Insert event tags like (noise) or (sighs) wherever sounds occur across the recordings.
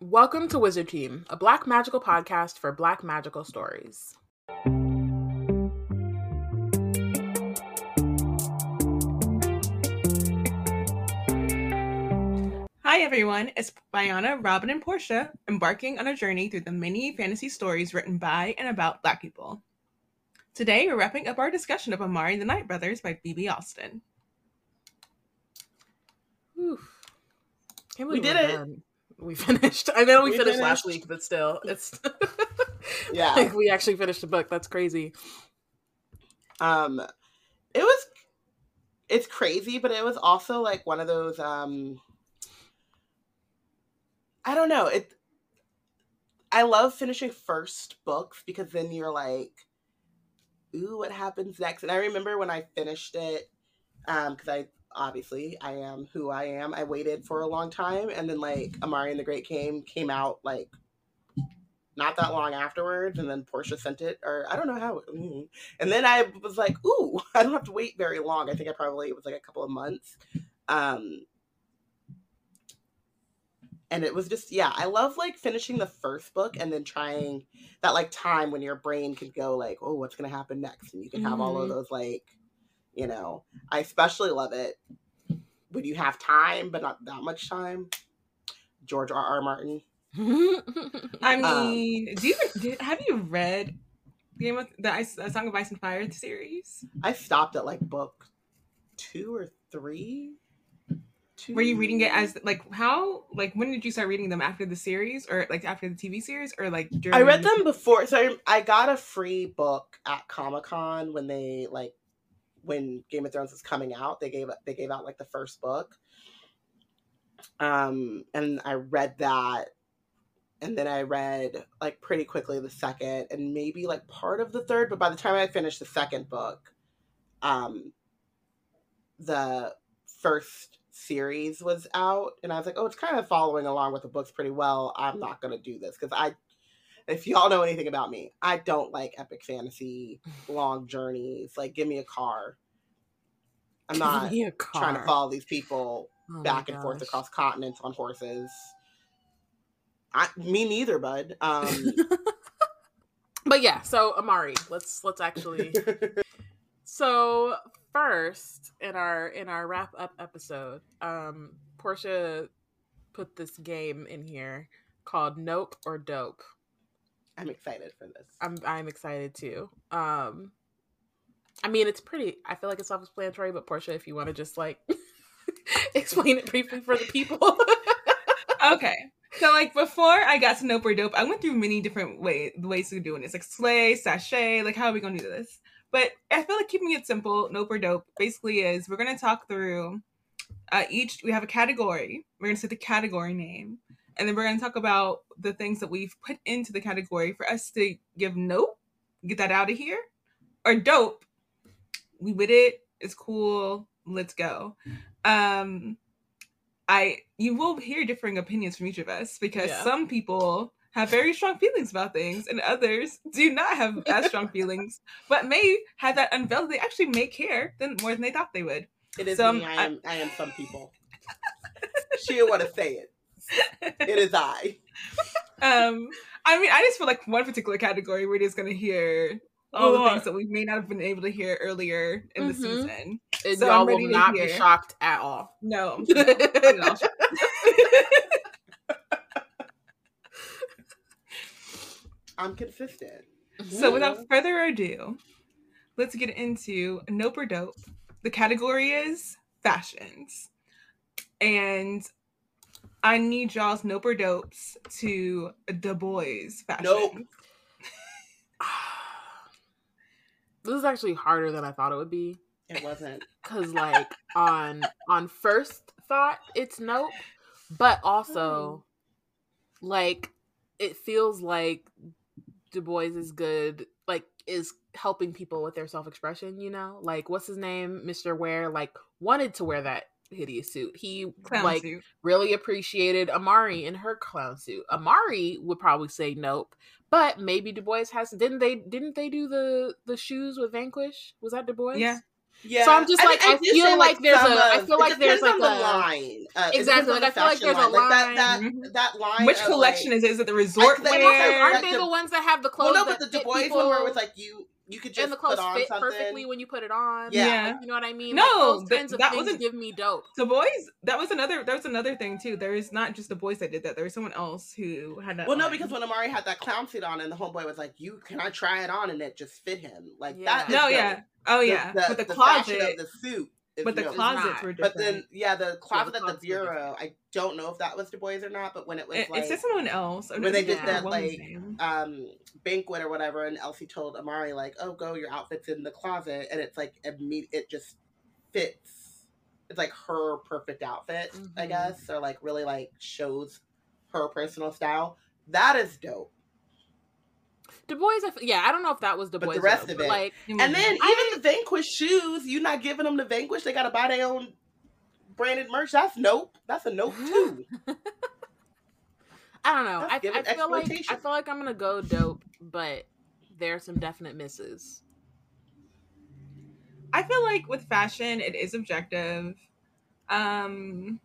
Welcome to Wizard Team, a black magical podcast for black magical stories. Hi everyone, it's Bayana, Robyn, and Porshèa embarking on a journey through the many fantasy stories written by and about Black people. Today we're wrapping up our discussion of Amari and the Night Brothers by B.B. Alston. Whew. Can't We did it. done. We finished. I know we, We finished, last week, but still, it's (laughs) Yeah. like we actually finished the book. That's crazy. um it was it's crazy but it was also like one of those um i don't know it i love finishing first books because then you're like ooh what happens next and i remember when i finished it um because i obviously i am who i am i waited for a long time and then like amari and the Great Game came out like not that long afterwards and then Porshèa sent it or i don't know how mm. and then i was like ooh (laughs) i don't have to wait very long i think i probably it was like a couple of months um and it was just yeah i love like finishing the first book and then trying that like time when your brain can go like oh what's gonna happen next and you can have all of Mhm. those like you know i especially love it when you have time but not that much time. George r r. Martin. (laughs) I Um, mean, do you did, have you read Game of the Ice, uh, Song of Ice and Fire series? i stopped at like book two or three. Two. Were you reading it as like how like when did you start reading them? After the series or like after the TV series or like during I read them before, so I, I got a free book at Comic Con when they like when Game of Thrones was coming out. They gave they gave out like the first book, um, and I read that, and then I read like pretty quickly the second and maybe like part of the third. But by the time I finished the second book, um, the first series was out, and I was like, oh, it's kind of following along with the books pretty well. I'm not gonna do this because I if y'all know anything about me, I don't like epic fantasy, long journeys. Like, give me a car. I'm not Give me a trying to follow these people Oh back and forth across continents on horses. I, me neither, bud. Um, (laughs) But yeah, so Amari, let's let's actually (laughs) So first in our in our wrap up episode, um, Porshèa put this game in here called Nope or Dope. I'm excited for this. I'm I'm excited too. Um, I mean, it's pretty. I feel like it's self-explanatory, but Porshèa, if you want to just like (laughs) explain it briefly for the people. (laughs) Okay. So like before I got to Nope or Dope, I went through many different way ways of doing this, like slay, sachet, like how are we gonna do this? But I feel like keeping it simple, Nope or Dope, basically is we're gonna talk through uh, each. We have a category. We're gonna say the category name, and then we're gonna talk about the things that we've put into the category for us to give Nope, get that out of here, or Dope. We with it. It's cool. Let's go. Um, I you will hear differing opinions from each of us because Yeah. some people have very strong feelings about things and others do not have as (laughs) strong feelings, but may have that unveiled they actually may care than more than they thought they would. It is Some- me. I am. I am some people. (laughs) she didn't want to say it. It is I. (laughs) Um, I mean, I just feel like one particular category we're just gonna hear all the things that we may not have been able to hear earlier in the Mhm. season. And So y'all will not be shocked at all. No, no, I'm. (laughs) (laughs) I'm consistent. So without further ado, let's get into Nope or Dope. The category is fashions. And I need y'all's Nope or Dopes to Du Bois fashion. Nope. (sighs) (laughs) this is actually harder than I thought it would be. It wasn't. (laughs) Cause like on on first thought, it's nope, but also oh. like it feels like Du Bois is good, like is helping people with their self expression. You know, like what's his name, Mister Ware, like wanted to wear that hideous suit. He Clown like suit. really appreciated Amari in her clown suit. Amari would probably say nope, but maybe Du Bois has. Didn't they? Didn't they do the the shoes with Vanquish? Was that Du Bois? Yeah. Yeah. So I'm just I like, think- I feel feel like there's some a- I of- feel like there's like on the a- line. Uh, Exactly, like, I feel like fashion there's a line. Like that, line. that, that line. Which collection like, is it? Is it the resort Like, And also, Like, wear? aren't like they the- the ones that have the Well, clothes? no, but the that Du Bois people, one where it was like you you could just and the clothes put on fit something. perfectly when you put it on. Yeah. Like, you know what I mean? No, like, those that- kinds of that things wasn't- give me dope. Du Bois. That was another. That was another thing too. There is not just Du Bois that did that. There was someone else who had that. Well, no, line. because when Amari had that clown suit on, and the homeboy was like, "You can I try it on?" and it just fit him like Yeah. that. is no, dope. yeah, oh The- yeah, the, but the, the closet, of the suit. Is but the dope. closets not. were But then, yeah, the closet the at the bureau. I don't know if that was Du Bois or not, but when it was it, like it said someone else. I when they did that, like, um banquet or whatever, and Elsie told Amari like, "Oh, go, your outfit's in the closet," and it's like imme- it just fits. It's like her perfect outfit, I Mhm. guess, or like really like shows her personal style. That is dope. Du Bois, I f- yeah, I don't know if that was Du But Bois. the rest though, of it- like, And then I- even the Vanquish shoes, you not giving them the Vanquish, they gotta buy their own branded merch. That's nope. That's a nope (laughs) too. I don't know. That's I, I feel like I feel like I'm gonna go dope, but there are some definite misses. I feel like with fashion, it is objective. Um,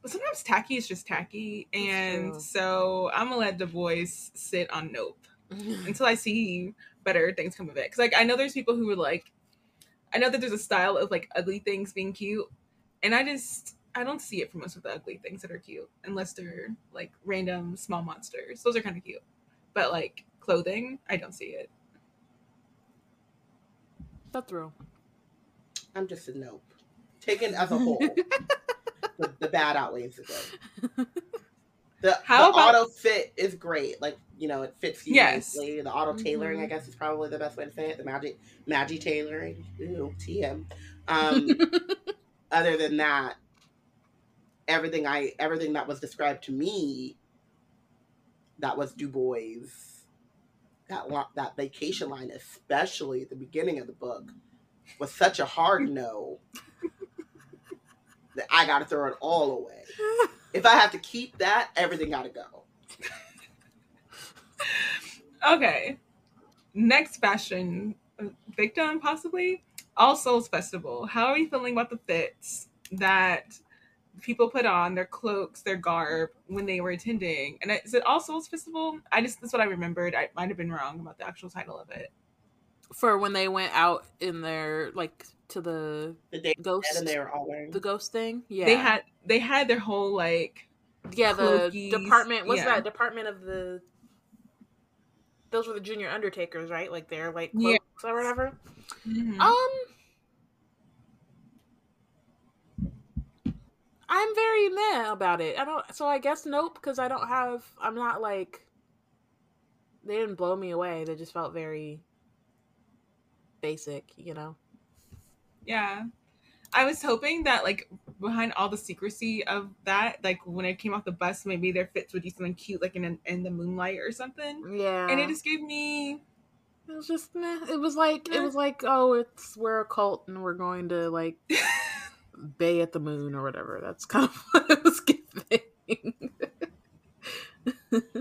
but sometimes tacky is just tacky, and so I'm gonna let Du Bois sit on nope (laughs) until I see better things come of it. Because like I know there's people who are like, I know that there's a style of like ugly things being cute, and I just I don't see it for most of the ugly things that are cute unless they're like random small monsters. Those are kind of cute, but like clothing, I don't see it. That's real. I'm just a nope. Taken as a whole, (laughs) the, the bad outweighs the good. (laughs) The, How the about- auto fit is great. Like you know, it fits you Yes. nicely. The auto tailoring, I Mhm. guess, is probably the best way to say it. The magic, magic tailoring. Ooh, TM. Um, (laughs) other than that, everything I everything that was described to me, that was Du Bois. That lo- that vacation line, especially at the beginning of the book, was such a hard no (laughs) that I got to throw it all away. If I have to keep that, everything got to go. (laughs) Okay. Next fashion uh, victim, possibly All Souls Festival. How are you feeling about the fits that people put on their cloaks, their garb when they were attending? And is it All Souls Festival? I just that's what I remembered. I might have been wrong about the actual title of it. For when they went out in their like to the The ghost and they were all wearing. the ghost thing. Yeah, They had they had their whole like yeah the cloakies, department. What's yeah. that department of the? Those were the junior undertakers, right? Like they're like Yeah. or whatever. mhm. Um, I'm very meh about it. I don't. So I guess nope, because I don't have. I'm not like. They didn't blow me away. They just felt very basic, you know. Yeah. I was hoping that like behind all the secrecy of that, like when it came off the bus, maybe their fits would do something cute, like in in the moonlight or something. Yeah, And it just gave me it was just meh. It was like it was like oh, it's we're a cult and we're going to like (laughs) bay at the moon or whatever. That's kind of (laughs) what it was giving.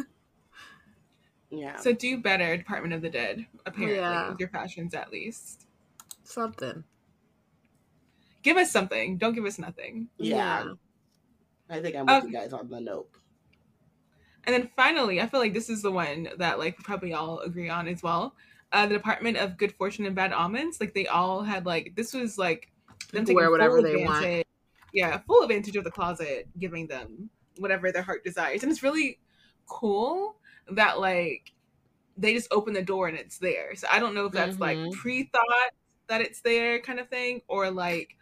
(laughs) yeah. so do better, Department of the Dead, apparently, Yeah. with your fashions at least. Something. Give us something. Don't give us nothing. yeah. I think I'm with Okay. you guys on the nope. And then finally, I feel like this is the one that like we probably all agree on as well. Uh, the Department of Good Fortune and Bad Omens, like they all had like this was like them You taking wear whatever full they want. Yeah, full advantage of the closet, giving them whatever their heart desires, and it's really cool that like they just open the door and it's there. So I don't know if that's like Mhm. pre-thought that it's there kind of thing, or like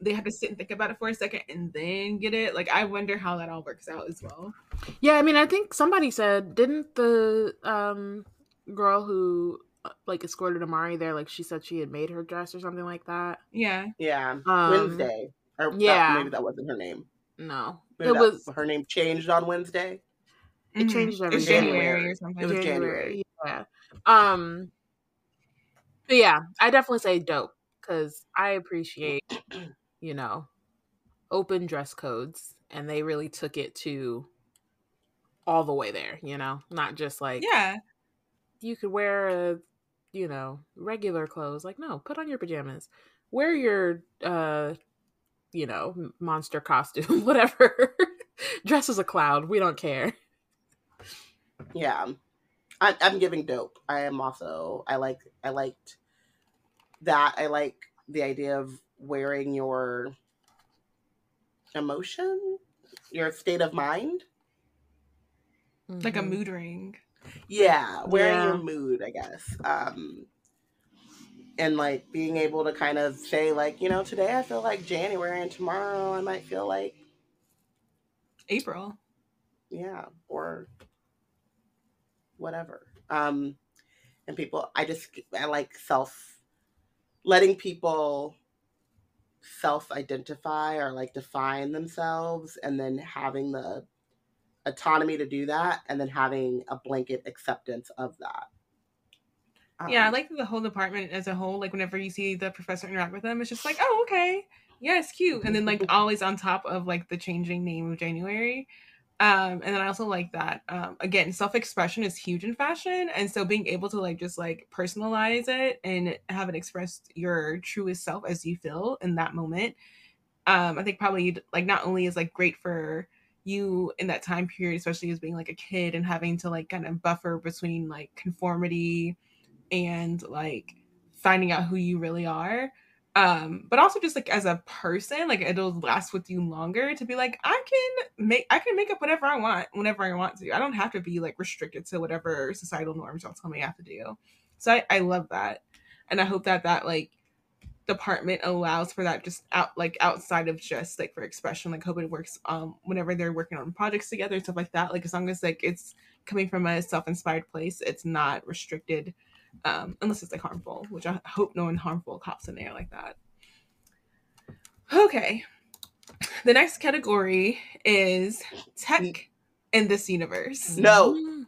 they have to sit and think about it for a second and then get it. Like I wonder how that all works out as well. Yeah, I mean, I think somebody said, didn't the um girl who uh, like escorted Amari there, like she said she had made her dress or something like that? Yeah. Yeah. Um, Wednesday. Or that- yeah. maybe that wasn't her name. No, Maybe it that- was her name changed on Wednesday. It Mhm. changed every It's day. January or something. It was January. Yeah. Um. But yeah, I definitely say dope because I appreciate, you know, open dress codes, and they really took it to all the way there. You know, not just like yeah. you could wear a, you know, regular clothes. Like, no, put on your pajamas. wear your uh you know monster costume (laughs) whatever dress as a cloud we don't care yeah I'm, I'm giving dope i am also i like i liked that i like the idea of wearing your emotion your state of mind like a Mhm. mood ring. yeah wearing Yeah. your mood i guess um and like being able to kind of say like you know today i feel like january and tomorrow i might feel like April. yeah or whatever um and people i just i like self letting people self identify or like define themselves and then having the autonomy to do that and then having a blanket acceptance of that yeah, I Um, like the whole department as a whole. Like whenever you see the professor interact with them, it's just like, oh, okay, yeah, it's cute. And then like (laughs) always on top of like the changing name of January. Um, and then I also like that um, again, self expression is huge in fashion, and so being able to like just like personalize it and have it expressed your truest self as you feel in that moment. Um, I think probably like not only is like great for you in that time period, especially as being like a kid and having to like kind of buffer between like conformity and like finding out who you really are um but also just like as a person like it'll last with you longer to be like i can make i can make up whatever i want whenever i want to. I don't have to be like restricted to whatever societal norms y'all tell me i have to do. So i, I love that. And i hope that that like department allows for that just out like outside of just like for expression like hope it works um whenever they're working on projects together and stuff like that. Like as long as like it's coming from a self-inspired place it's not restricted um, unless it's like harmful, which I hope no one harmful cops in there like that. Okay, the next category is tech in this universe. No. Mm.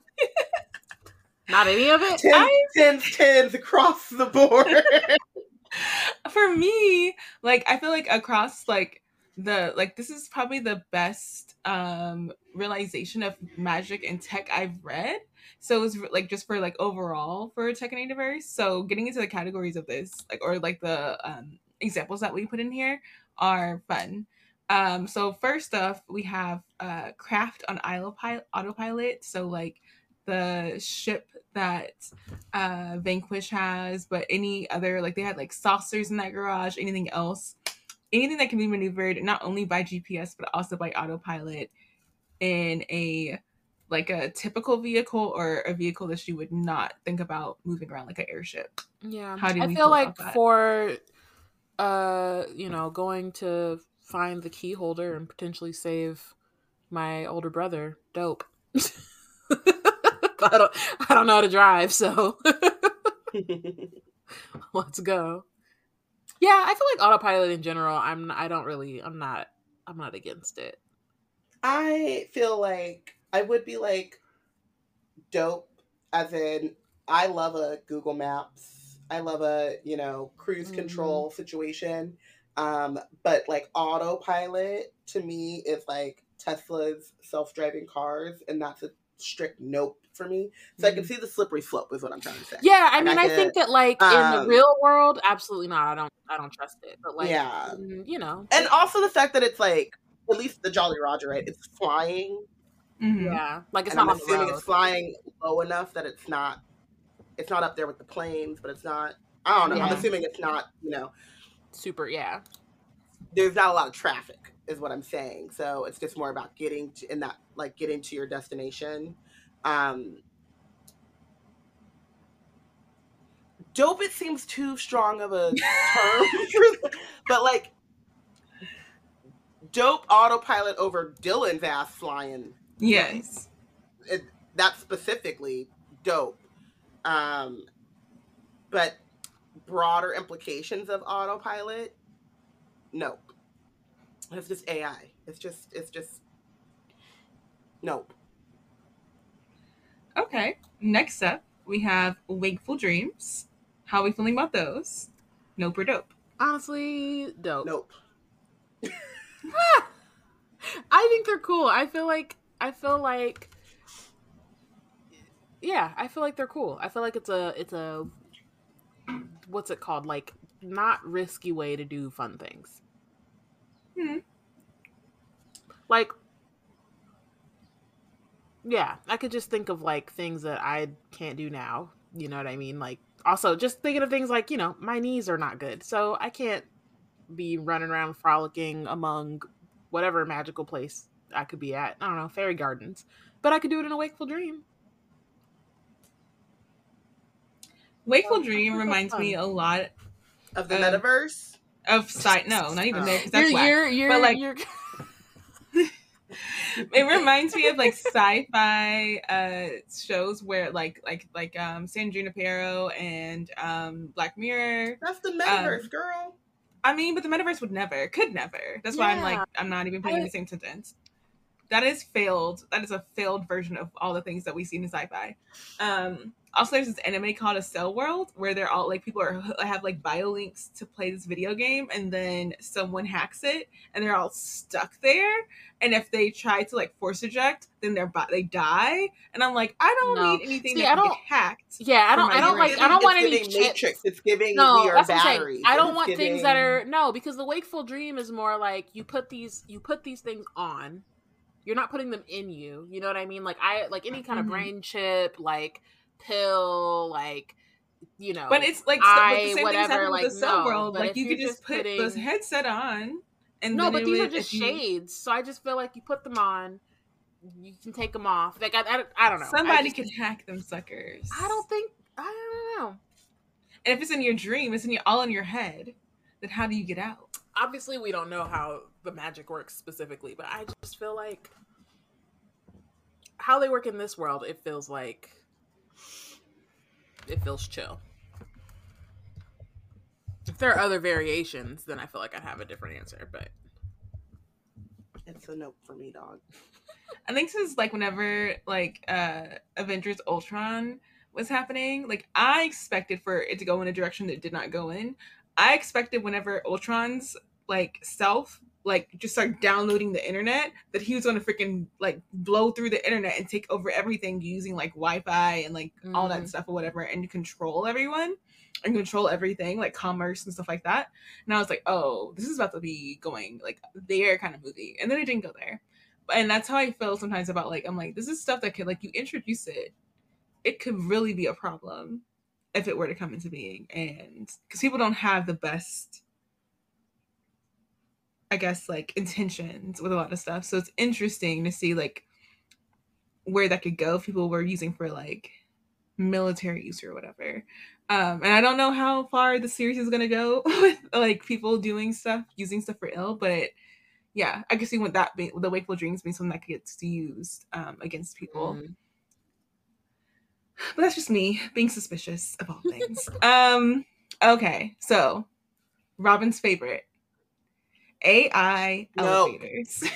not any of it tens, I- tens, tens across the board. (laughs) For me, like I feel like across like the like this is probably the best um realization of magic and tech I've read. So it was like just for like overall for tech and universe. So getting into the categories of this, like or like the um examples that we put in here are fun. Um, so first off, we have uh craft on autopilot. So like the ship that uh Vanquish has, but any other like they had like saucers in that garage, anything else, anything that can be maneuvered not only by GPS but also by autopilot in a like a typical vehicle or a vehicle that you would not think about moving around like an airship. Yeah. How do I feel feel like about that? for uh, you know, going to find the key holder and potentially save my older brother, dope. (laughs) I don't I don't know how to drive, so (laughs) let's go. Yeah, I feel like autopilot in general, I'm I don't really I'm not I'm not against it. I feel like I would be like dope, as in I love a Google Maps. I love a you know cruise Mhm. control situation. Um, but like autopilot to me is like Tesla's self-driving cars, and that's a strict nope for me. So I can see the slippery slope is what I'm trying to say. Yeah, I mean, I think that like in the um, real world, absolutely not. I don't, I don't trust it. But like, Yeah. mm, you know, And also the fact that it's like at least the Jolly Roger, right? It's flying Mhm. yeah, like it's and I'm not the assuming road. it's flying low enough that it's not it's not up there with the planes, but it's not I don't know. I'm assuming it's not, you know, Super, yeah, there's not a lot of traffic is what I'm saying. So it's just more about getting to in that like getting to your destination. Um dope it seems too strong of a term (laughs) but like dope autopilot over Dylan's ass flying Yes. it, that's specifically dope. Um, but broader implications of autopilot, nope. It's just AI. It's just it's just nope. Okay. Next up, we have wakeful dreams. How are we feeling about those? Nope or dope. honestly, dope. Nope. (laughs) I think they're cool. I feel like, I feel like, yeah, I feel like they're cool. I feel like it's a, it's a, what's it called? Like not risky way to do fun things. Hmm. Like yeah, I could just think of like things that I can't do now. You know what I mean? Like also just thinking of things like, you know, my knees are not good. So I can't be running around frolicking among whatever magical place I could be at. I don't know, fairy gardens. But I could do it in a wakeful dream. Wakeful Oh, Dream reminds me a lot Of the Um, metaverse? of sight. No, not even Oh. there because that's You're, you're, you're, But, like, you're (laughs) it reminds me of like sci-fi uh shows where like like like um San Junipero and um Black Mirror. That's the metaverse, girl. I mean, but the metaverse would never, could never. That's why I'm like I'm not even putting I- the same sentence. That is failed. That is a failed version of all the things that we see in sci-fi. Um also there's this anime called Accel World where they're all like people are have like bio links to play this video game and then someone hacks it and they're all stuck there and if they try to like force eject then they're bo- they die and i'm like i don't No. need anything See, that I don't- get hacked yeah, I don't, I don't like, I don't want it's any chips. Matrix. It's giving No, we are I'm batteries. I don't It's want things that are no, because the wakeful dream is more like you put these you put these things on. You're not putting them in you. You know what I mean? Like I like any kind of mm-hmm. brain chip, like pill, like you know. but it's like I- the same whatever, things happen like, with the cell no, world like you could just put those putting- headset on and no, but these are just if you- shades. So I just feel like you put them on, you can take them off. Like I, I, I don't know. Somebody just- could hack them suckers I don't think. I don't know. and if it's in your dream it's in your all in your head then how do you get out obviously we don't know how the magic works specifically, but I just feel like how they work in this world, it feels like it feels chill. If there are other variations, then I feel like I'd have a different answer. But It's a nope for me, dog. (laughs) I think since like whenever like uh Avengers Ultron was happening, like I expected for it to go in a direction that it did not go in. I expected whenever Ultron's like self like just start downloading the internet that he was gonna freaking like blow through the internet and take over everything using like Wi-Fi and like all that Mhm. stuff or whatever and control everyone and control everything like commerce and stuff like that. And I was like, oh, this is about to be going like their kind of movie. And then it didn't go there and that's how I feel sometimes about like I'm like this is stuff that could like you introduce it, it could really be a problem if it were to come into being, and because people don't have the best, I guess like intentions with a lot of stuff, so it's interesting to see like where that could go if people were using for like military use or whatever. Um, and I don't know how far the series is gonna go (laughs) with like people doing stuff, using stuff for ill, but yeah, I can see what that be, the wakeful dreams being something that gets used um, against people. Mm. But that's just me being suspicious of all things. (laughs) um, okay, so Robyn's favorite AI No. elevators. (laughs)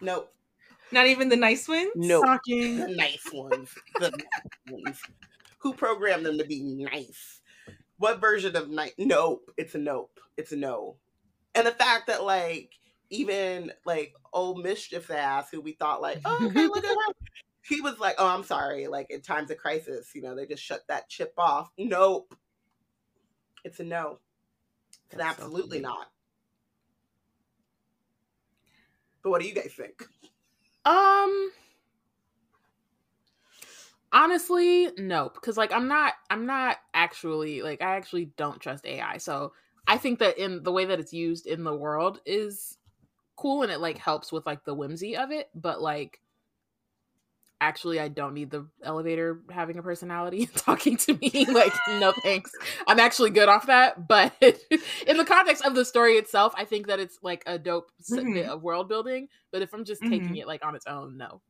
Nope. Not even the nice ones. Nope. Shocking. The nice ones. The nice ones. Who programmed them to be nice? What version of nice? Nope. It's a nope. It's a no. And the fact that like even like old mischief ass who we thought like, oh, okay, look at (laughs) her. He was like, oh, I'm sorry. Like in times of crisis, you know, they just shut that chip off. Nope. It's a no. It's That's so absolutely funny. not. But what do you guys think? Um honestly, nope. Cause like I'm not I'm not actually like I actually don't trust AI. So I think that in the way that it's used in the world is cool and it like helps with like the whimsy of it, but like actually I don't need the elevator having a personality and (laughs) talking to me. (laughs) like, no thanks. I'm actually good off that. But (laughs) in the context of the story itself, I think that it's like a dope Mhm. bit of world building. But if I'm just taking Mhm. it like on its own, no.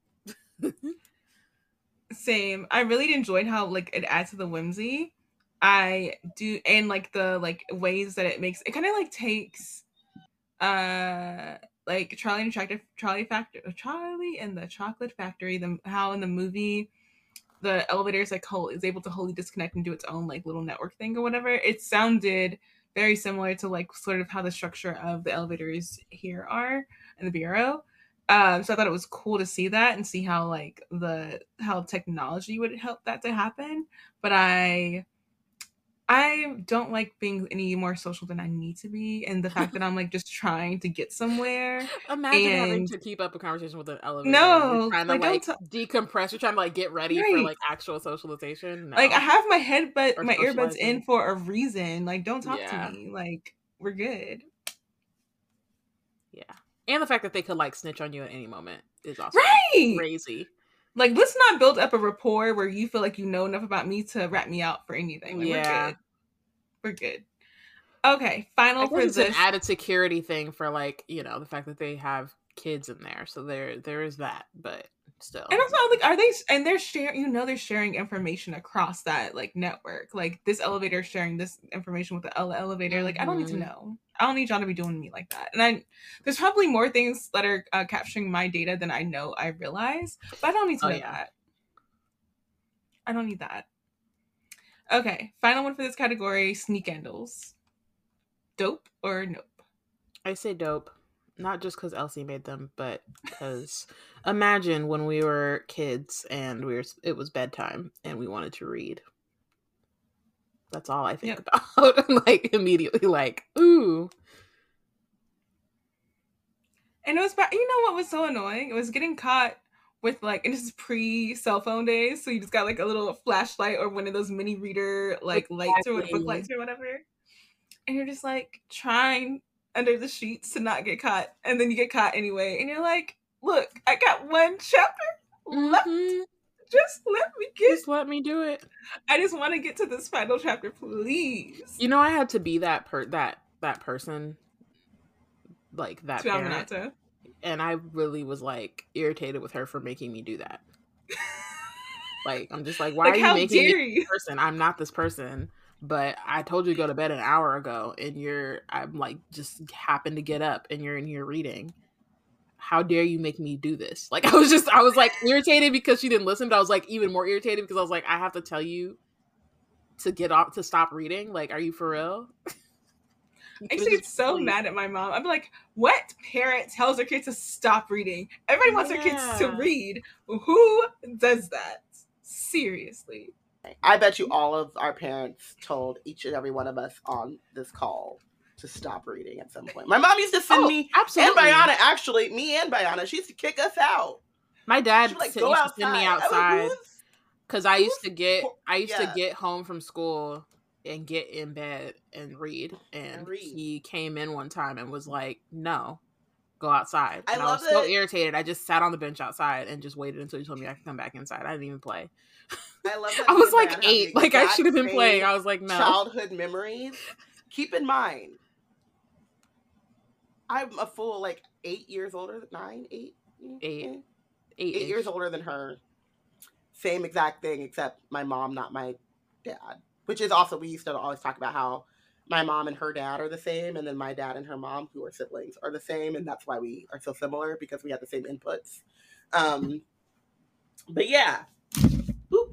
Same. I really enjoyed how like it adds to the whimsy. I do and like the like ways that it makes it kind of like takes uh like Charlie and Chocolate Charlie Factory Charlie and the Chocolate Factory the how in the movie the elevator is like whole is able to wholly disconnect and do its own like little network thing or whatever. It sounded very similar to like sort of how the structure of the elevators here are in the bureau. Um, so I thought it was cool to see that and see how like the how technology would help that to happen. But I I don't like being any more social than I need to be, and the fact that I'm like just trying to get somewhere. (laughs) Imagine and... having to keep up a conversation with an elevator. No, you're trying to like, like, t- decompress. You're trying to like get ready right. for like actual socialization. No. Like I have my head, but Or my earbuds in for a reason. Like don't talk Yeah. to me. Like we're good. yeah, and the fact that they could like snitch on you at any moment is also Right. crazy. Like let's not build up a rapport where you feel like you know enough about me to rat me out for anything. Like, Yeah. We're good. We're good. Okay, final for this. an added security thing for like you know the fact that they have kids in there, so there there is that, but still. And also, like, are they? And they're sharing. You know, they're sharing information across that like network. Like this elevator sharing this information with the other elevator. Like, I don't need to Mhm. know. I don't need y'all to be doing me like that. And I, there's probably more things that are uh, capturing my data than I know I realize. But I don't need to Oh, know yeah. that. I don't need that. Okay, final one for this category: sneak candles. Dope or nope? I say dope, not just because Elsie made them, but because (laughs) imagine when we were kids and we were it was bedtime and we wanted to read. That's all I think Yep. about. (laughs) like immediately, like ooh, And it was bad. You know what was so annoying? It was getting caught with like, and this is pre cell phone days, so you just got like a little flashlight or one of those mini reader like lights or book lights or whatever, and you're just like trying under the sheets to not get caught, and then you get caught anyway, and you're like, "Look, I got one chapter left. Mhm. Just let me get. just let me do it. I just want to get to this final chapter, please." You know, I had to be that per that that person, like that to parent, Aminata. and I really was like irritated with her for making me do that. (laughs) Like I'm just like, why Like, are you making me you? this person? I'm not this person. But I told you to go to bed an hour ago, and you're I'm like just happened to get up, and you're in here reading. How dare you make me do this? (laughs) Like I was just I was like irritated because she didn't listen, but I was like even more irritated because I was like I have to tell you to get off to stop reading. Like, are you for real? (laughs) I used to get so mad at my mom. Be like, what parent tells their kids to stop reading? Everybody wants their kids to read. Who does that? Seriously. I bet you all of our parents told each and every one of us on this call to stop reading at some point. My mom used to send Oh, me absolutely. and Bayana, actually, me and Bayana, she used to kick us out. My dad like used to outside. send me I outside. Because I used to get I used yeah. to get home from school and get in bed and read. And, And read. he came in one time and was like, "No, go outside." I And I, was so it. irritated. I just sat on the bench outside and just waited until he told me I could come back inside. I didn't even play. I love that I was like eight. Like I should have been playing. I was like, no. childhood memories. Keep in mind, I'm a full like eight years older than nine, eight, Eight. Eight, eight years older than her. Same exact thing, except my mom, not my dad. Which is also we used to always talk about how my mom and her dad are the same, and then my dad and her mom, who are siblings, are the same, and that's why we are so similar because we had the same inputs. Um, but yeah,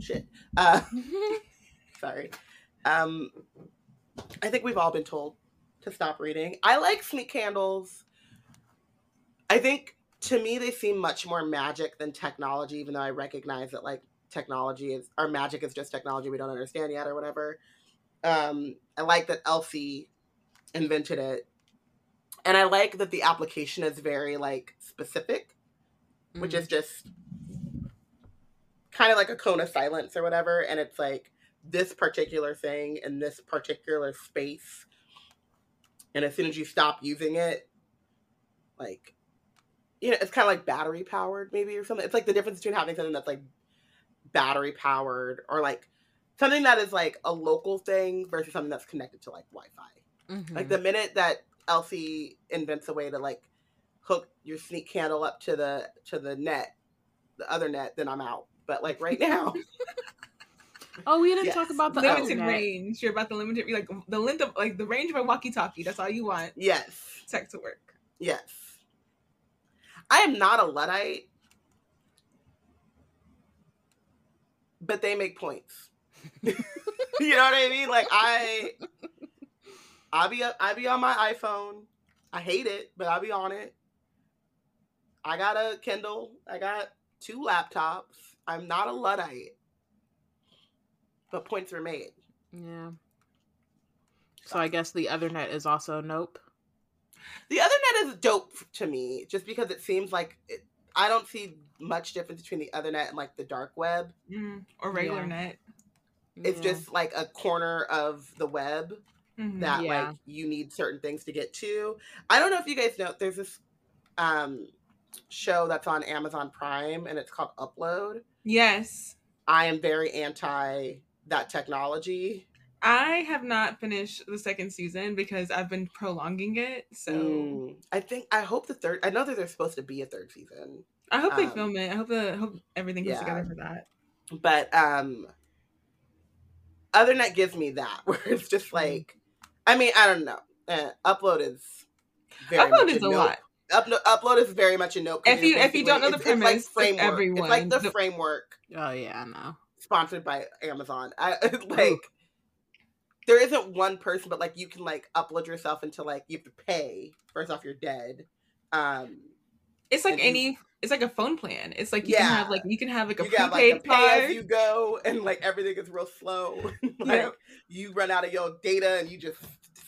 shit. Uh, (laughs) sorry. Um, I think we've all been told to stop reading. I like sneak candles. I think to me they seem much more magic than technology, even though I recognize that like technology is or magic is just technology we don't understand yet or whatever. Um, I like that Elsie invented it. And I like that the application is very like specific, which Mhm. is just kind of like a cone of silence or whatever. And it's like this particular thing in this particular space. And as soon as you stop using it, like, you know, it's kind of like battery powered, maybe, or something. It's like the difference between having something that's like battery powered or like something that is like a local thing versus something that's connected to like Wi Fi. Mhm. Like the minute that Elsie invents a way to like hook your sneak candle up to the to the net, the other net, then I'm out. But like right now, (laughs) oh, we didn't Yes. talk about the limited internet. range. You're about the limited like the length of like the range of a walkie-talkie. That's all you want. yes, Tech to work. yes. I am not a Luddite, but they make points. (laughs) you know what I mean? Like I, I be I be on my iPhone. I hate it, but I'll be on it. I got a Kindle. I got two laptops. I'm not a luddite, but points were made. Yeah. So I guess the other net is also nope. The other net is dope to me, just because it seems like it, I don't see much difference between the other net and like the dark web. Mm, or regular Yeah. net. It's Yeah. just like a corner of the web Mhm. that Yeah. like you need certain things to get to. I don't know if you guys know there's this um show that's on Amazon Prime and it's called Upload. Yes. I am very anti that technology. I have not finished the second season because I've been prolonging it. So Mm, I think I hope the third I know that there's supposed to be a third season. I hope they Um, film it. I hope the I hope everything goes yeah. together for that. But um Othernet gives me that (laughs) where it's just Mm-hmm. like I mean, I don't know. Uh, upload is very Upload is a nope. lot. Up, upload is very much a. 'cause If you're if you don't know the it's- premise, it's like framework. It's like the. The- framework Oh yeah, I know. sponsored by Amazon. I (laughs) like there isn't one person, but like you can like upload yourself into like you have to pay. First off, you're dead. Um, It's like you- any. It's like a phone plan. It's like you can have Yeah. like you can have like a you got like prepaid a pay card. as you go, and like everything is real slow. (laughs) like Yeah. you run out of your data, and you just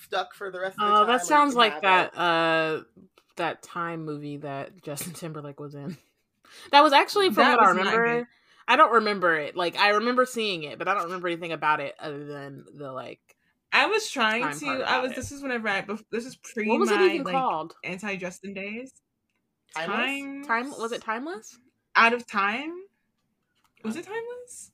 stuck for the rest of the Oh, time. or that sounds can like that it. uh that time movie that Justin (laughs) Timberlake was in. That was actually from That what I was not good. remember. I don't remember it. Like I remember seeing it, but I don't remember anything about it other than the like I was trying to. I was. it. This is whenever I. This is pre what was my it even like called? anti Justin days. Timeless? Time. Time was it timeless? out of time? Was it timeless?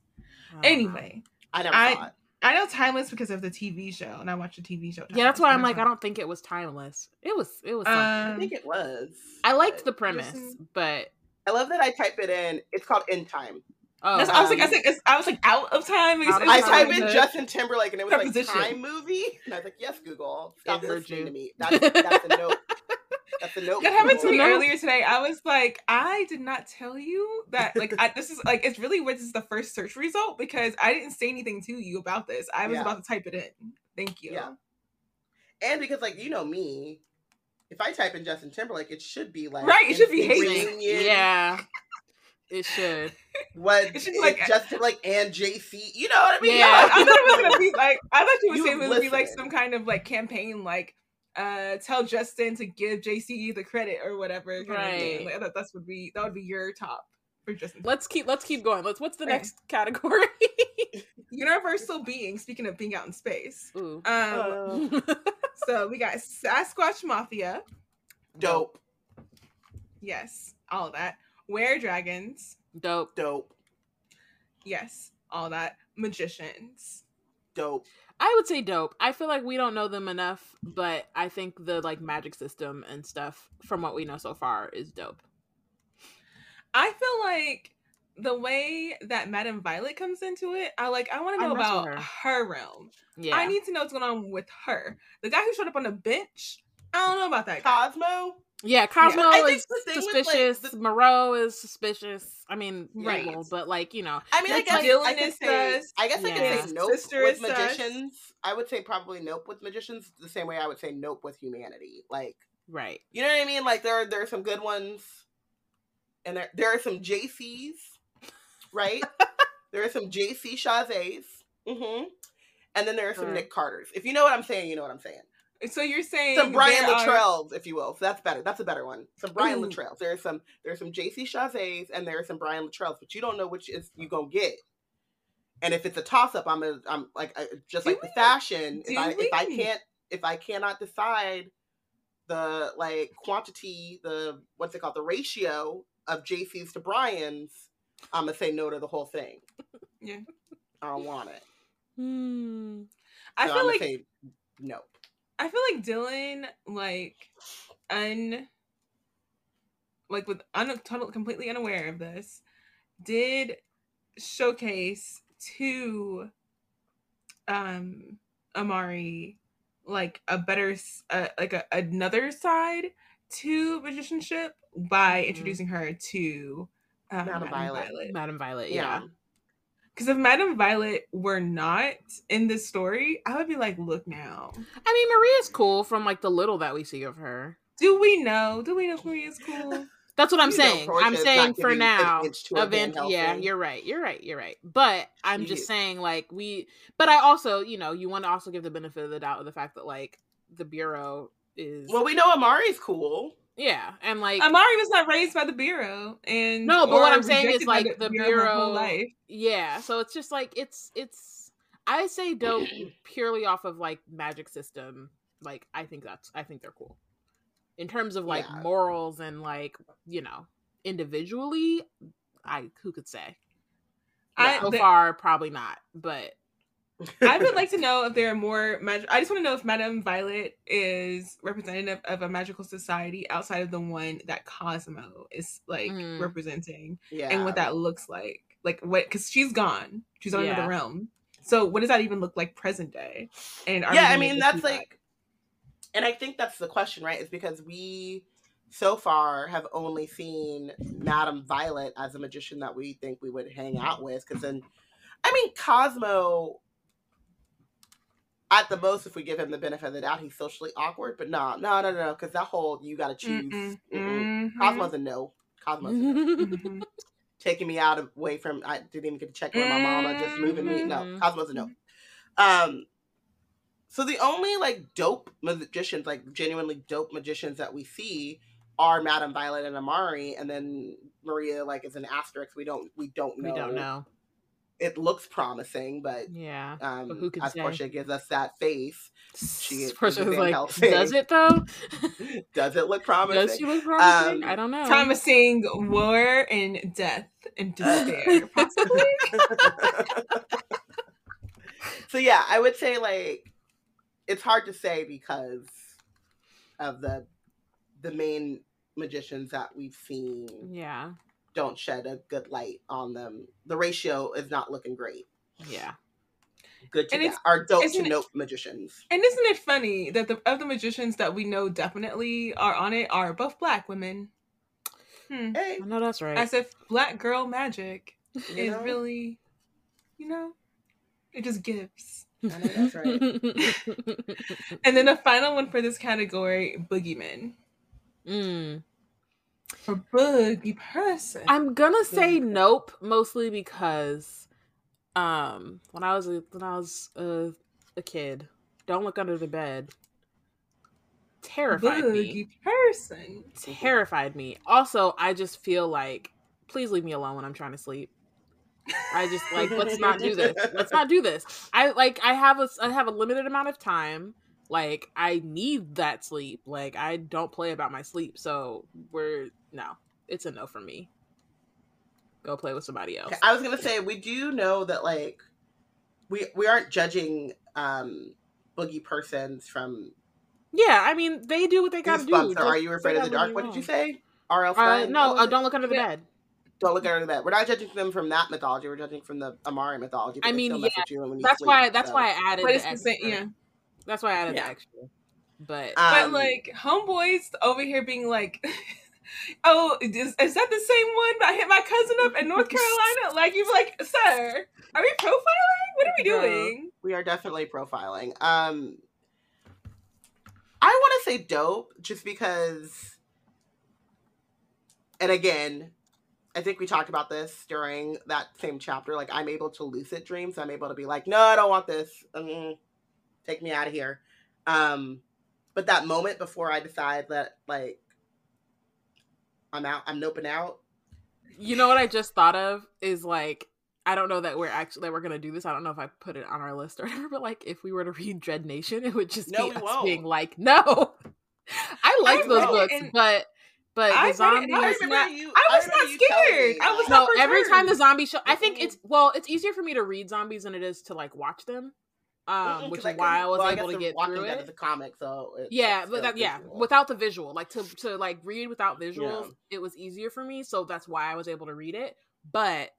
Anyway. I don't know. Anyway, I never I- saw it. I know timeless because of the TV show, and I watched the TV show. Yeah, that's why I'm like, I don't think it was timeless. It was it was something. I Um, think it was. I liked the premise, listen- but I love that I type it in. It's called In Time. oh that's- I was like, I um, was like, it's- I was like, out of time. because Out of it was I time. type in the- Justin Timberlake and it was like preposition. time movie, (laughs) and I was like, "Yes, Google, stop It heard listening you. to me." That's that's a (laughs) note. That's a (laughs) note. That happened to (laughs) me earlier today. I was like, I did not tell you that. (laughs) Like, I, this is like, it's really weird. This is the first search result because I didn't say anything to you about this. I was Yeah. about to type it in. Thank you. Yeah. And because like you know me, if I type in Justin Timberlake, it should be like Right, it should be hating. yeah, it should. What It should be like- Justin Timberlake and JC. You know what I mean? Yeah. I, I thought it was gonna be like I thought you would You say it was gonna be like some kind of like campaign, like uh tell Justin to give JCE the credit or whatever. kind of thing. Right. Like, I thought that's would be that would be your top for Justin. Let's keep let's keep going. Let's. What's the Okay. next category? (laughs) Universal being. Speaking of being out in space, Ooh. um, Uh, (laughs) so we got Sasquatch Mafia. dope, Yes, all of that. Were dragons. Dope. dope, Yes, all that. Magicians. dope. I would say dope. I feel like we don't know them enough, but I think the like magic system and stuff from what we know so far is dope. I feel like the way that Madame Violet comes into it, I like. I want to know about her. her. realm. Yeah. I need to know what's going on with her. The guy who showed up on the bench. I don't know about that guy. Cosmo. Yeah, Cosmo I think is the thing with, like, suspicious. the- Moreau is suspicious. I mean, Right. evil, but like you know, I mean, I Like, guess Dylan I could is say. sus. I guess I could say nope sister with is sus. magicians. I would say probably nope with magicians the same way I would say nope with humanity. Like right? you know what I mean? Like there are there are some good ones, and there there are some JCs, right? there are some JC Chasez, mm-hmm. and then there are some Sure. Nick Carters. If you know what I'm saying, you know what I'm saying. So you're saying Some Brian there are- if you will. So that's better. That's a better one. Some Brian Ooh. Luttrells. There are some there are some JC Chasez and there are some Brian Littrells, but you don't know which is you gonna get. And if it's a toss up, I'm a, I'm like I, just Do like the fashion. If I if I can't if I cannot decide the like quantity, the what's it called, the ratio of JC's to Brian's, I'm gonna say no to the whole thing. Yeah. I don't want it. Hmm. I So feel I'm like say no. I feel like Dylan, like, un, like with un, total, completely unaware of this, did showcase to, um, Amari, like a better, uh, like a, another side to magicianship by Mhm. introducing her to um, Madame Madame Violet. Violet. Madam Violet. Yeah. Yeah. Because if Madame Violet were not in this story, I would be like, look now. I mean, Maria's cool from like the little that we see of her. Do we know? Do we know if Maria's cool? That's what I'm You know saying. I'm saying for now, inch to a Van event. Yeah, you're right. You're right. You're right. But I'm You- just saying, like we. But I also, you know, you want to also give the benefit of the doubt of the fact that like the bureau is. Well, we know Amari's cool. Yeah, and like Amari was not raised by the bureau, and No, but what I'm saying is, like, the her Bureau- whole life. yeah. So it's just like it's it's. I say dope purely off of like magic system. Like I think that's I think they're cool. In terms of like Yeah. morals and like you know individually, I who could say. I- so the- far, probably not. But I would like to know if there are more magic. I just want to know if Madame Violet is representative of a magical society outside of the one that Cosmo is like Mm. representing, Yeah. and what that looks like. Like what? Because she's gone. She's on Yeah. another realm. So what does that even look like present day? And Yeah, I mean, that's like- and I think that's the question, right? Is because we so far have only seen Madame Violet as a magician that we think we would hang out with. Because then, I mean, Cosmo, at the most, if we give him the benefit of the doubt, he's socially awkward. But no, no, no, no, because that whole you got to choose. Mm-mm, Mm-mm. mhm, Cosmo's a no. Cosmo's a no. mhm. (laughs) taking me out of, away from. I didn't even get to check with my mama, just moving me. No, Mhm. Cosmo's a no. Um, so the only like dope magicians, like genuinely dope magicians that we see are Madame Violet and Amari, and then Maria like is an asterisk. We don't we don't know. we don't know. It looks promising, but Yeah. um, But who can as say? Porshèa gives us that face, She is Porshèa's Van like, Helsing. does it though? (laughs) does it look promising? (laughs) Does she look promising? Um, I don't know. Promising war and death and despair, possibly. (laughs) so yeah, I would say like it's hard to say because of the the main magicians that we've seen Yeah. Don't shed a good light on them. The ratio is not looking great. Yeah. Good to And that. it's- Our dope to isn't it- note magicians. And isn't it funny that the of the magicians that we know definitely are on it are both black women? Hmm. Hey, I know that's right. As if black girl magic you is know, really, you know, it just gives. I know that's right. (laughs) And then the final one for this category, boogeyman. mm. For boogie person. I'm gonna say nope, mostly because um when I was a, when I was a, a kid, don't look under the bed. Terrified me. person. Terrified me. Also, I just feel like please leave me alone when I'm trying to sleep. I just like let's not do this. Let's not do this. I like I have a I have a limited amount of time. Like I need that sleep. Like I don't play about my sleep. So we're no. It's a no for me. Go play with somebody else. Okay, I was gonna say we do know that like we we aren't judging um boogie persons from Yeah, I mean they do what they gotta do. Goosebumps or Are You Afraid of the Dark? What did you say? R.L. Uh, no, What was uh, don't look under the Yeah. bed. Don't look at that. We're not judging them from that mythology. We're judging from the Amari mythology. I mean, yeah, you when you That's sleep, why. That's so. why I added. But it's the same, yeah. That's why I added Yeah. the extra. But But Um, like homeboys over here being like, (laughs) "Oh, is, is that the same one I hit my cousin up in North Carolina?" (laughs) Like you're like, "Sir, are we profiling? What are we Girl. doing?" we are definitely profiling. Um, I want to say dope just because, and again, I think we talked about this during that same chapter. Like, I'm able to lucid dream, so I'm able to be like, no, I don't want this. Mm, take me out of here. Um, but that moment before I decide that, like, I'm out, I'm noping out. you know what I just thought of is like I don't know that we're actually that we're gonna do this. I don't know if I put it on our list or (laughs) whatever. But like if we were to read Dread Nation, it would just No, be we us won't. being like, no. (laughs) I liked I those books, and- but but I the it zombies. I was not- you- I was remember not scared. I was like- not no, every time the zombie show, I think it's well, it's easier for me to read zombies than it is to like watch them. Um, which 'cause is why I couldn't- was well, able guess to get Walking through Dead it. is a comic, so it's, yeah it's but that, yeah without the visual like to to like read without visuals Yeah. it was easier for me so that's why i was able to read it but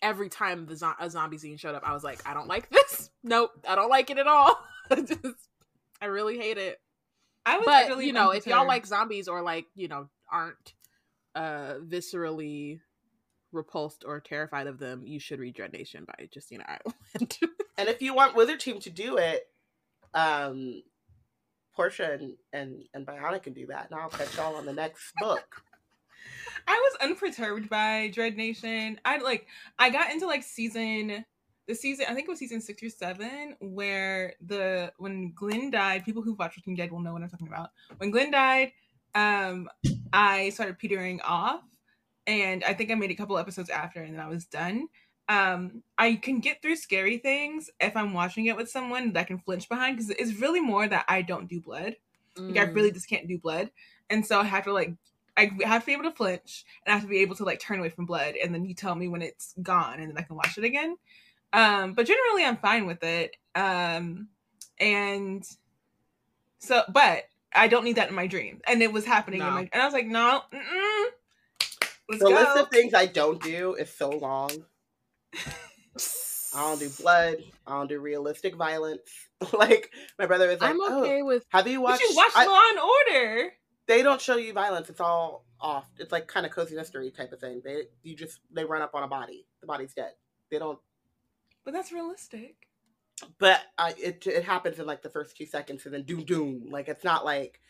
every time the zo- a zombie scene showed up i was like i don't like (laughs) this nope i don't like it at all (laughs) Just, i really hate it I was but you know if y'all unperturbed. like zombies or like you know aren't uh viscerally repulsed or terrified of them you should read dread nation by justina ireland (laughs) And if you want Wizard Team to do it, um, Porshèa and and and Bayana can do that, and I'll catch y'all on the next book. (laughs) I was unperturbed by Dread Nation. I like I got into like season the season I think it was season six or seven where the when Glenn died, people who've watched Walking Dead will know what I'm talking about. When Glenn died, um, I started petering off, and I think I made a couple episodes after, and then I was done. Um, I can get through scary things if I'm watching it with someone that I can flinch behind because it's really more that I don't do blood. Like I really just can't do blood, and so I have to like I have to be able to flinch and I have to be able to like turn away from blood, and then you tell me when it's gone, and then I can watch it again. Um, but generally, I'm fine with it. Um, and so, but I don't need that in my dream, and it was happening in No. my, and I was like, no, mm-mm. let's the go. list of things I don't do is so long. I don't do blood. I don't do realistic violence. (laughs) like my brother is like, I'm "Oh, okay with have you watched? you watch I- Law and Order. they don't show you violence. It's all off. It's like kind of cozy mystery type of thing. They you just they run up on a body. The body's dead. They don't. But that's realistic. But I, it it happens in like the first two seconds, and then doom doom. Like it's not like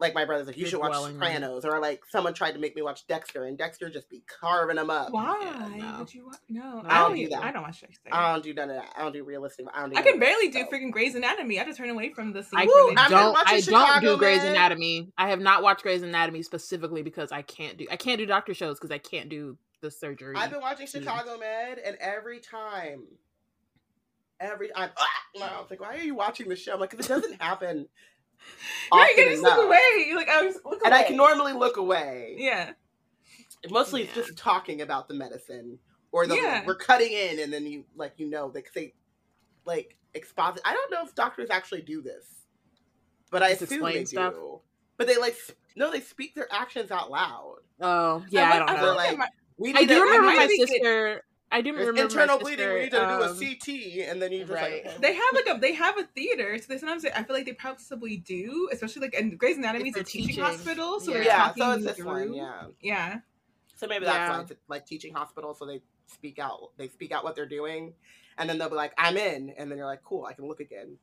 like my brother's like you should watch dwelling. Sopranos, or like someone tried to make me watch Dexter, and Dexter just be carving them up. Why no. would you? Wa- no, I don't do even- that. I don't watch Dexter. I don't do none of that. I don't do realistic. I don't do. I can barely do so. freaking Grey's Anatomy. I just turn away from the scene. I where they don't. I Chicago don't do Grey's Med. Anatomy. I have not watched Grey's Anatomy specifically because I can't do I can't do doctor shows because I can't do the surgery. I've been watching scene. Chicago Med, and every time, every I'm, ah! I was like, why are you watching this show? I'm like, 'cause it doesn't happen. (laughs) Right, often you just look away. You're like I was look And I can normally look away. Yeah. Mostly it's just talking about the medicine, or the Yeah. we're cutting in, and then you like you know they they like exposit. I don't know if doctors actually do this, but I Just assume they explain stuff? do. But they like no, they speak their actions out loud. Oh yeah, I, look- don't know. like- my- We I do to- remember we my need to- sister. I do There's remember internal bleeding. sister, We need to do a um, CT, and then you just right. like (laughs) they have like a they have a theater, so they sometimes I feel like they possibly do, especially like and Grey's Anatomy is a teaching, teaching. hospital, so Yeah. they're yeah. talking So it's this through. one, yeah. Yeah. So maybe that's Yeah. why it's like teaching hospital, so they speak out. They speak out what they're doing, and then they'll be like, "I'm in," and then you're like, "Cool, I can look again."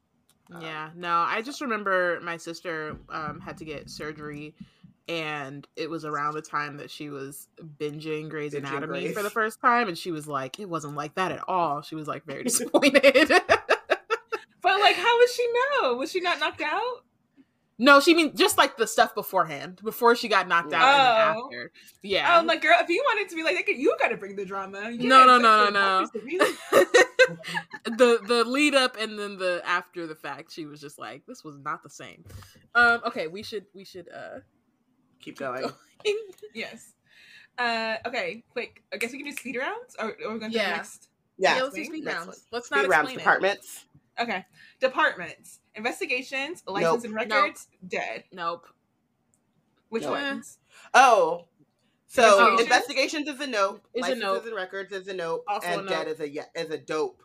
Um, Yeah, no, I just remember my sister um, had to get surgery, and it was around the time that she was binging Grey's Anatomy Grey's. for the first time, and she was like, "It wasn't like that at all." She was like very (laughs) disappointed. (laughs) But like, how would she know? Was she not knocked out? no, she mean just like the stuff beforehand, before she got knocked out, Oh. and after. Yeah, I'm like, girl, if you wanted to be like, you got to bring the drama. You No, can't no, no, no, (laughs) the the lead up and then the after the fact, she was just like, "This was not the same." Um, okay, we should we should uh Keep (laughs) going. yes. Uh, okay, quick. I guess we can do speed rounds, or, or we're going to Yeah. the next. Yeah. yeah, let's do Next speed one. rounds. Let's not Speed rounds explain it. departments. Okay, departments, investigations, license and Nope. records, dead. Nope. Which Nope. ones? Oh. So Investigations? investigations is a nope. Is a Licenses nope. and records is a nope. Also a and dead is a yeah is a dope.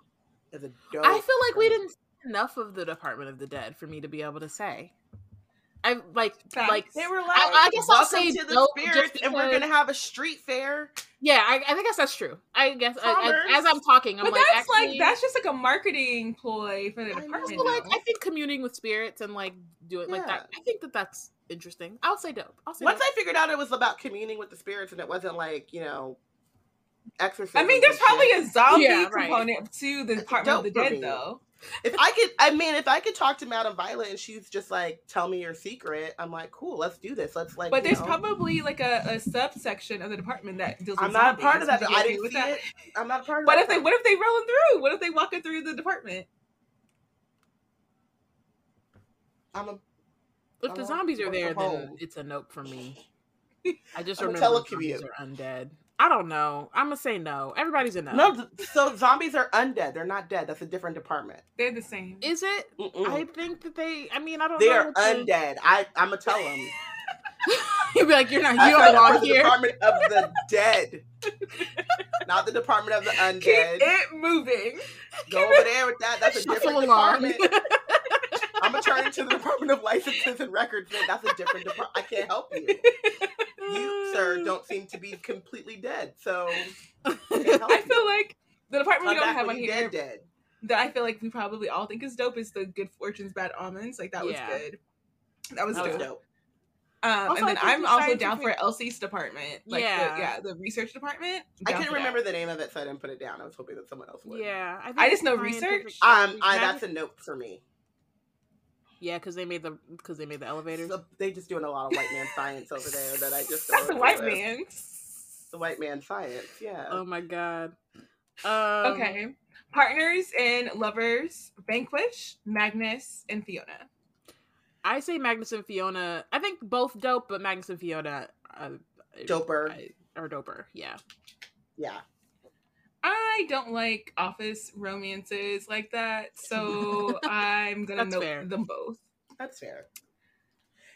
Is a dope. I feel like we didn't see enough of the Department of the Dead for me to be able to say. I like Facts. like They were like, I- I guess I'll say to the dope spirits, and we're gonna have a street fair. yeah. I, I guess that's true. I guess I, I, as I'm talking, I'm but like that's actually, like that's just like a marketing ploy for the department. also like. I think communing with spirits and like do doing like that. I think that that's interesting. I'll say dope. I'll say Once dope. I figured out it was about communing with the spirits, and it wasn't like you know, exorcism. I mean, there's probably a zombie Yeah, right. component to the It's Department of the Dead, though. If I could, I mean, if I could talk to Madame Violet and she's just like, "Tell me your secret," I'm like, "Cool, let's do this. Let's like." But there's know. probably like a, a subsection of the department that deals with I'm not a part of that. I didn't with see that. It. I'm not a part of What that. if they what if they rolling through? What if they walking through the department? I'm a. if I the zombies I are there, then it's a nope for me. I just (laughs) I'm a remember the zombies telecommute. are undead. I don't know. I'm gonna say no. Everybody's a no. No, so zombies are undead. They're not dead. That's a different department. They're the same. Is it? Mm-mm. I think that they. I mean, I don't. Know. They are what the- undead. I I'm gonna tell them. (laughs) You'd be like, you're not. I You signed don't up for belong the here. Department of the (laughs) Dead, not the Department of the Keep Undead. it moving. Go over there with that. That's a different Shuffle department. (laughs) I'm gonna turn into the Department of Licenses and Records. Then that's a different department. I can't help you. You, sir, don't seem to be completely dead. So I I feel like the department Come we don't have when on here dead, dead. that I feel like we probably all think is dope is the Good Fortunes Bad Omens. Like that was Yeah. good. That was That was dope. Dope. Um, Also, and then I think I'm also down for Elsie's department. Like Yeah. the, yeah, the research department. I down couldn't for that. remember the name of it, so I didn't put it down. I was hoping that someone else would. Yeah, I just know scientific- research. Um, I, that's a note for me. Yeah, because they made the because they made the elevators. So they just doing a lot of white man science over there that I just That's (laughs) the don't white man. The white man science, yeah. oh my god. Um, Okay. Partners and lovers, Vanquish, Magnus, and Fiona. I say Magnus and Fiona. I think both dope, but Magnus and Fiona uh, Doper. I- are doper. Yeah. yeah. I don't like office romances like that, so (laughs) I'm gonna That's note fair. them both. That's fair.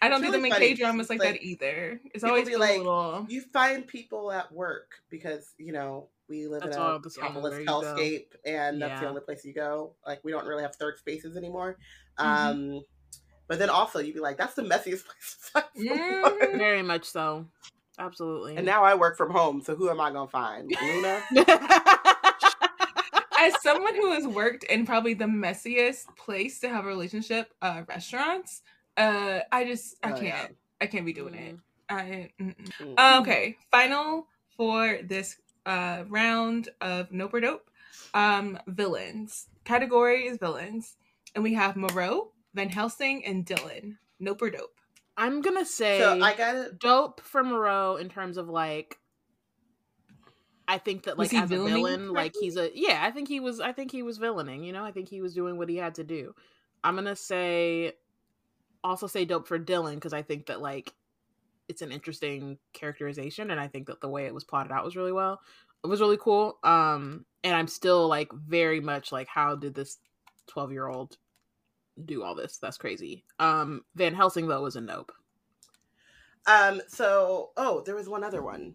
I don't It's do really them in funny, K dramas like, like, that either. It's always be like, little. You find people at work because, you know, we live That's in a capitalist where you hellscape and that's the only place you go. Like we don't really have third spaces anymore. Mhm. Um but then also you'd be like, that's the messiest (laughs) place to find Mhm. Very much so. Absolutely. And now I work from home, so who am I gonna find? Luna? (laughs) As someone who has worked in probably the messiest place to have a relationship, uh, restaurants, uh, I just I Oh, can't. yeah. I can't be doing it. I, mm-mm. Mm. Okay, final for this uh round of Nope or Dope. Um, villains. Category is villains, and we have Moreau, Van Helsing, and Dylan. Nope or Dope. I'm gonna say So I gotta dope for Moreau in terms of like I think that like as a villaining villain, like he's a yeah, I think he was I think he was villaining, you know? I think he was doing what he had to do. I'm gonna say also say dope for Dylan because I think that like it's an interesting characterization and I think that the way it was plotted out was really well. It was really cool. Um and I'm still like very much like how did this 12 year old do all this? That's crazy. Um Van Helsing though was a nope. um so oh, there was one other one.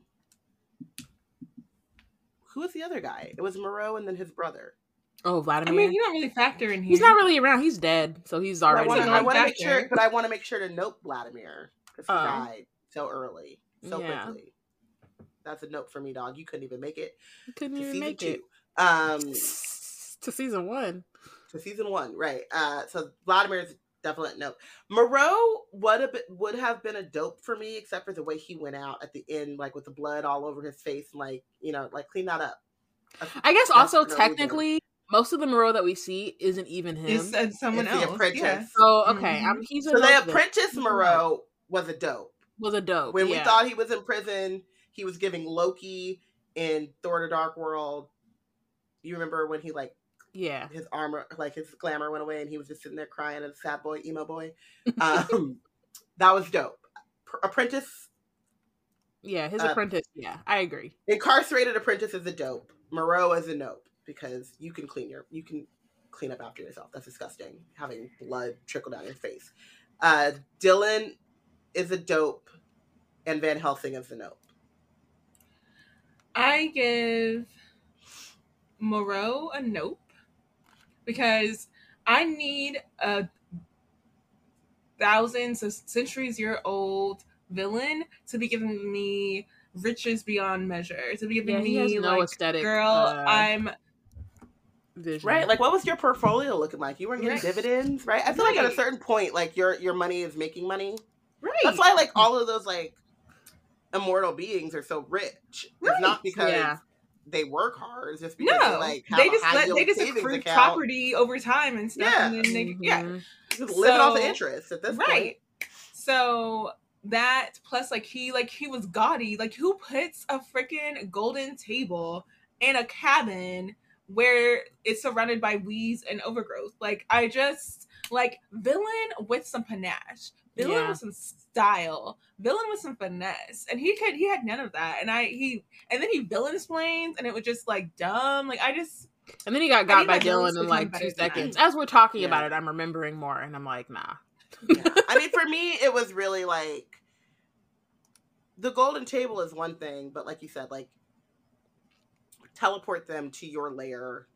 Who was the other guy? It was Moreau and then his brother. Oh, Vladimir. I Vladimir. mean, you don't really factor in here. He's not really around. He's dead, so he's But I already. want to I want to make sure but I want to make sure to note Vladimir because he Oh. died so early. So Yeah. quickly. That's a note for me, dog. You couldn't even make it He couldn't to even make two. it Um to season one. To season one, right? Uh, so Vladimir's definite no. Moreau would have been, would have been a dope for me, except for the way he went out at the end, like with the blood all over his face, and like you know, like clean that up. I guess also for no reason. technically, most of the Moreau that we see isn't even him. It's uh, someone It's the else. apprentice. Yeah. so okay, Mhm. I'm, he's So the nope then. apprentice Moreau was a dope. was a dope. When yeah. we thought he was in prison, he was giving Loki in Thor: The Dark World. You remember when he like yeah, his armor, like his glamour went away, and he was just sitting there crying as a sad boy, emo boy. (laughs) Um, that was dope. Pr- apprentice yeah, his Uh, apprentice. Yeah, I agree. incarcerated apprentice is a dope. Moreau is a nope because you can clean your you can clean up after yourself. That's disgusting. Having blood trickle down your face. Uh, Dylan is a dope, and Van Helsing is a nope. I give Moreau a nope because I need a thousands of centuries year old villain to be giving me riches beyond measure, to be giving Yeah, me no like, aesthetic, girl, uh, I'm Vision. Right? Like, what was your portfolio looking like? You weren't getting Right. dividends, right? I feel like at a certain point, like your your money is making money. right. That's why, like, all of those like immortal beings are so rich. Right. It's not because Yeah. They work hard. Just because no, they like have they just high let, they just savings accrue account. property over time and stuff, Yeah. and then they, yeah, Mhm. Just living off the interest at this point. right. So that plus like he like he was gaudy. Like who puts a freaking golden table in a cabin where it's surrounded by weeds and overgrowth? Like I just like villain with some panache. Villain Yeah. with some style. Villain with some finesse. And he could he had none of that. And I he and then he villain explains and it was just like dumb. Like I just And then he got got by Dylan in like two seconds. As we're talking about it, I'm remembering more, and I'm like, nah. Yeah. (laughs) I mean, for me, it was really like the golden table is one thing, but like you said, like teleport them to your lair.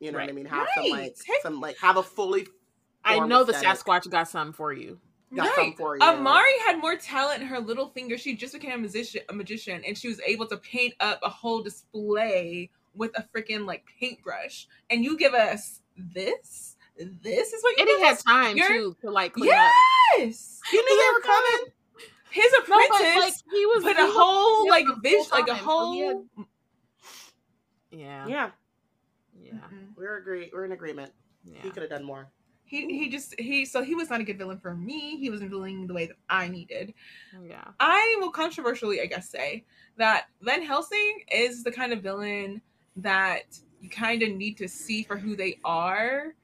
You know what I mean? Have some like some like have a fully I form know the. Sasquatch got something for you. Got some for you. Amari had more talent in her little finger. She just became a musician, a magician, and she was able to paint up a whole display with a freaking like paintbrush. And you give us this? This is what you And he had time You're- too to like clean up. Yes. You knew they were coming. his apprentice no, like he was put a whole like vision, like a whole. So had... Yeah. Yeah. Yeah. Mm-hmm. We're agree. We're in agreement. Yeah. He could have done more. He he just he so he was not a good villain for me. He wasn't villain the way that I needed. Yeah. I will controversially, I guess, say that Van Helsing is the kind of villain that you kind of need to see for who they are.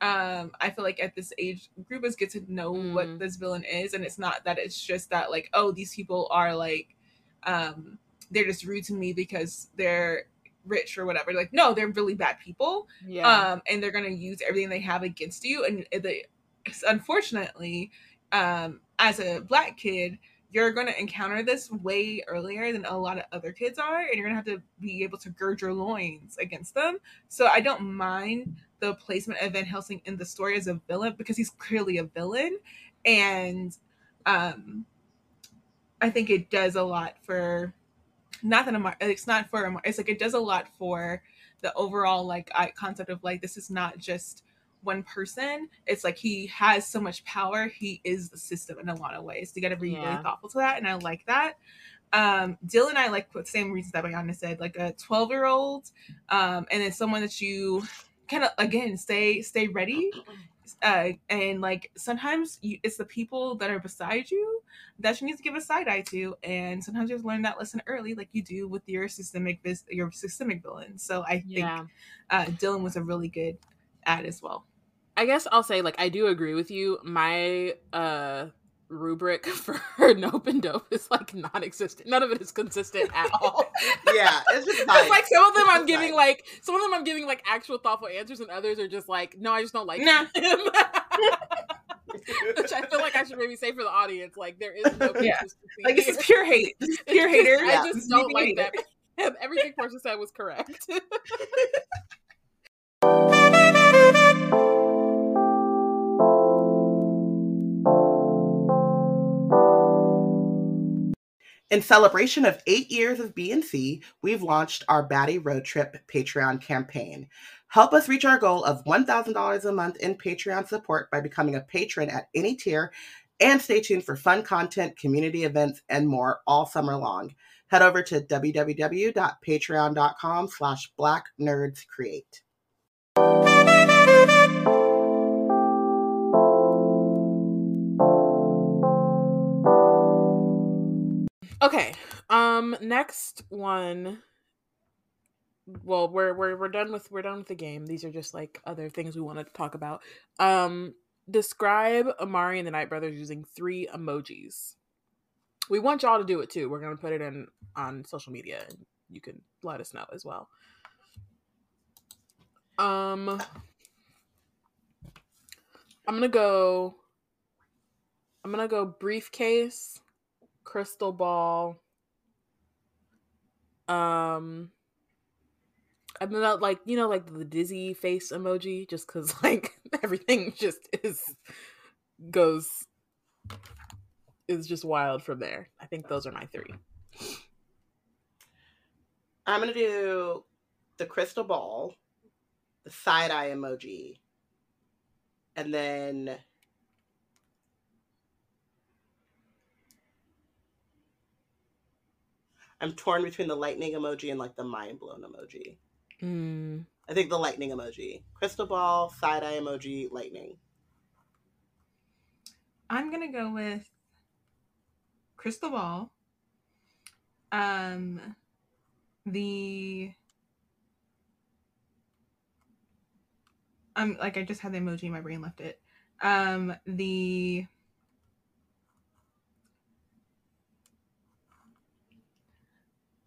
Um, I feel like at this age, group us get to know mm. what this villain is, and it's not that it's just that like, oh, these people are like, um, they're just rude to me because they're rich or whatever. Like, no, they're really bad people. Yeah. Um, and they're gonna use everything they have against you. And they, unfortunately, um, as a black kid, you're gonna encounter this way earlier than a lot of other kids are, and you're gonna have to be able to gird your loins against them. So I don't mind the placement of Van Helsing in the story as a villain because he's clearly a villain, and um, I think it does a lot for not that Amar, it's not for it's like it does a lot for the overall like concept of like this is not just one person. It's like he has so much power. He is the system in a lot of ways. You got to be yeah. really thoughtful to that, and I like that. Um, Dylan, and I like the same reasons that Bayana said, like a twelve year old, um, and then someone that you kind of again stay stay ready uh, and like sometimes you, it's the people that are beside you that you need to give a side eye to, and sometimes you have to learn that lesson early, like you do with your systemic your systemic villain. So I think yeah. uh, Dylan was a really good ad as well. I guess I'll say like I do agree with you. My uh rubric (laughs) for nope and dope is like non-existent. None of it is consistent at (laughs) all. yeah, it's just (laughs) it's like some of them I'm giving like some of them I'm giving like actual thoughtful answers, and others are just like, no, I just don't like nah. him. Which I feel like I should maybe say for the audience, like there is no yeah. like this is pure hate, pure hater. I just don't like that. Everything person said was correct. In celebration of eight years of BNC, we've launched our Baddie Road Trip Patreon campaign. Help us reach our goal of $1,000 a month in Patreon support by becoming a patron at any tier, and stay tuned for fun content, community events, and more all summer long. Head over to www.patreon.com slash blacknerdscreate. Okay. Um next one well, we're we're we're done with we're done with the game. These are just like other things we wanted to talk about. Um describe Amari and the Night Brothers using three emojis. We want y'all to do it too. We're going to put it in on social media and you can let us know as well. Um I'm going to go I'm going to go briefcase crystal ball. Um, I'm not like you know like the dizzy face emoji, just because (laughs) like everything just is goes is just wild from there. I think those are my three. I'm gonna do the crystal ball, the side eye emoji, and then I'm torn between the lightning emoji and like the mind blown emoji. Mm. I think the lightning emoji. Crystal ball, side eye emoji, lightning. I'm gonna go with crystal ball. Um the I'm like I just had the emoji, my brain left it. Um the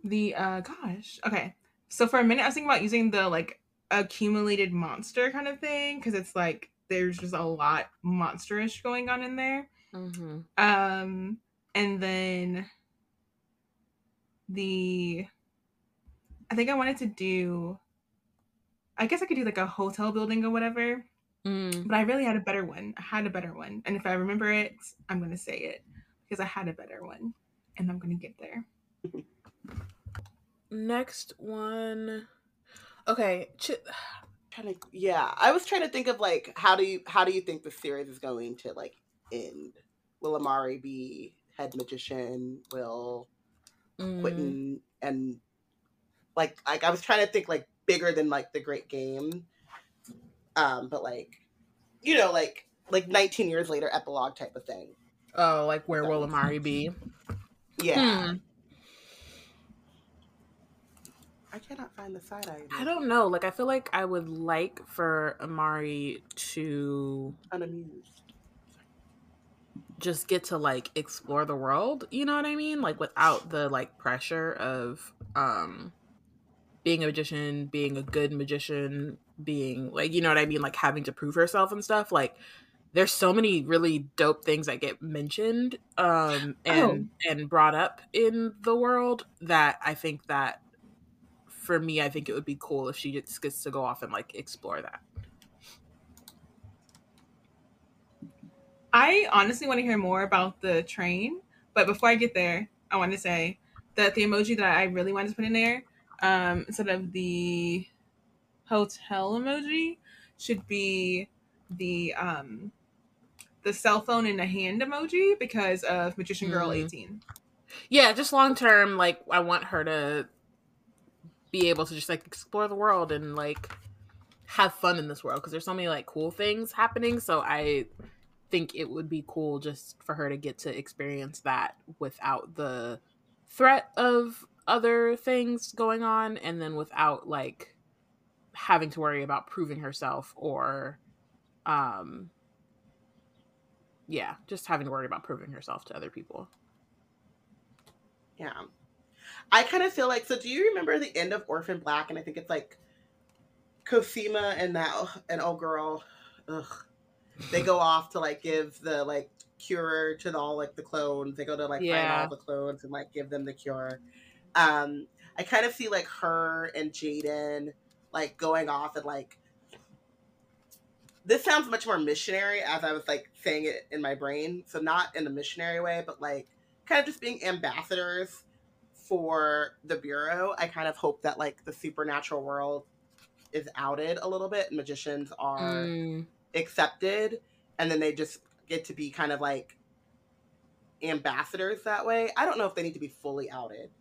the uh gosh. Okay. So for a minute i was thinking about using the like accumulated monster kind of thing because it's like there's just a lot monsterish going on in there. Mm-hmm. um and then the i think i wanted to do i guess i could do like a hotel building or whatever mm. but i really had a better one. I had a better one. And if i remember it i'm gonna say it because i had a better one and i'm gonna get there (laughs) Next one. Okay. Ch- trying to yeah, I was trying to think of like how do you how do you think the series is going to like end? Will Amari be head magician, Will, Mm. Quinton, and like like I was trying to think like bigger than like the Great Game, um, but like you know like like 19 years later epilogue type of thing. Oh, like where will Amari be? Yeah, Hmm. I cannot find the side eye. I don't know. Like I feel like I would like for Amari to unamused. just get to like explore the world, you know what I mean? Like without the like pressure of um being a magician, being a good magician, being like you know what I mean, like having to prove herself and stuff. Like there's so many really dope things that get mentioned um and and brought up in the world that I think that for me I think it would be cool if she just gets to go off and like explore that. I honestly want to hear more about the train, but before I get there, I want to say that the emoji that I really wanted to put in there, um, instead of the hotel emoji, should be the um the cell phone in the hand emoji because of Magician Girl Mhm. 18. yeah just long term like i want her to be able to just like explore the world and like have fun in this world because there's so many like cool things happening so i think it would be cool just for her to get to experience that without the threat of other things going on and then without like having to worry about proving herself or um yeah just having to worry about proving herself to other people Yeah. I kind of feel like so do you remember the end of Orphan Black and I think it's like Cosima and that and old girl ugh they go (laughs) off to like give the like cure to all like the clones. They go to like find all the clones and like give them the cure. Um I kind of see like her and Jaden like going off and like this sounds much more missionary as I was like saying it in my brain. So not in a missionary way, but like kind of just being ambassadors for the bureau. I kind of hope that like the supernatural world is outed a little bit and magicians are Mm. accepted and then they just get to be kind of like ambassadors that way. I don't know if they need to be fully outed.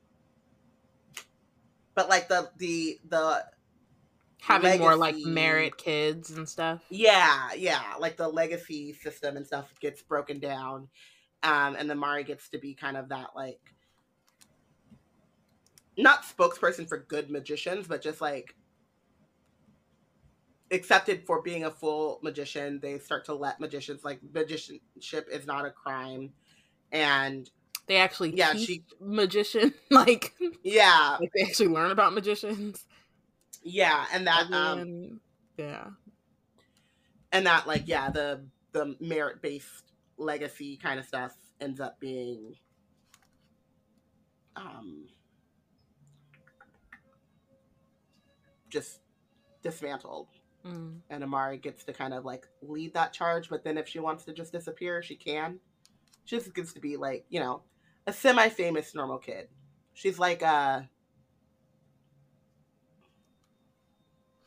But like the the the having more like merit kids and stuff. Yeah, yeah, like the legacy system and stuff gets broken down, um, and then Mari gets to be kind of that like not spokesperson for good magicians, but just like accepted for being a full magician. They start to let magicians like magicianship is not a crime, and They actually Yeah, she- magician (laughs) like yeah, like they actually learn about magicians. yeah, and that And um, then- yeah. and that like yeah the the merit based legacy kind of stuff ends up being um just dismantled. Mm. and amari gets to kind of like lead that charge but then if she wants to just disappear she can. She just gets to be like you know a semi-famous normal kid. She's like uh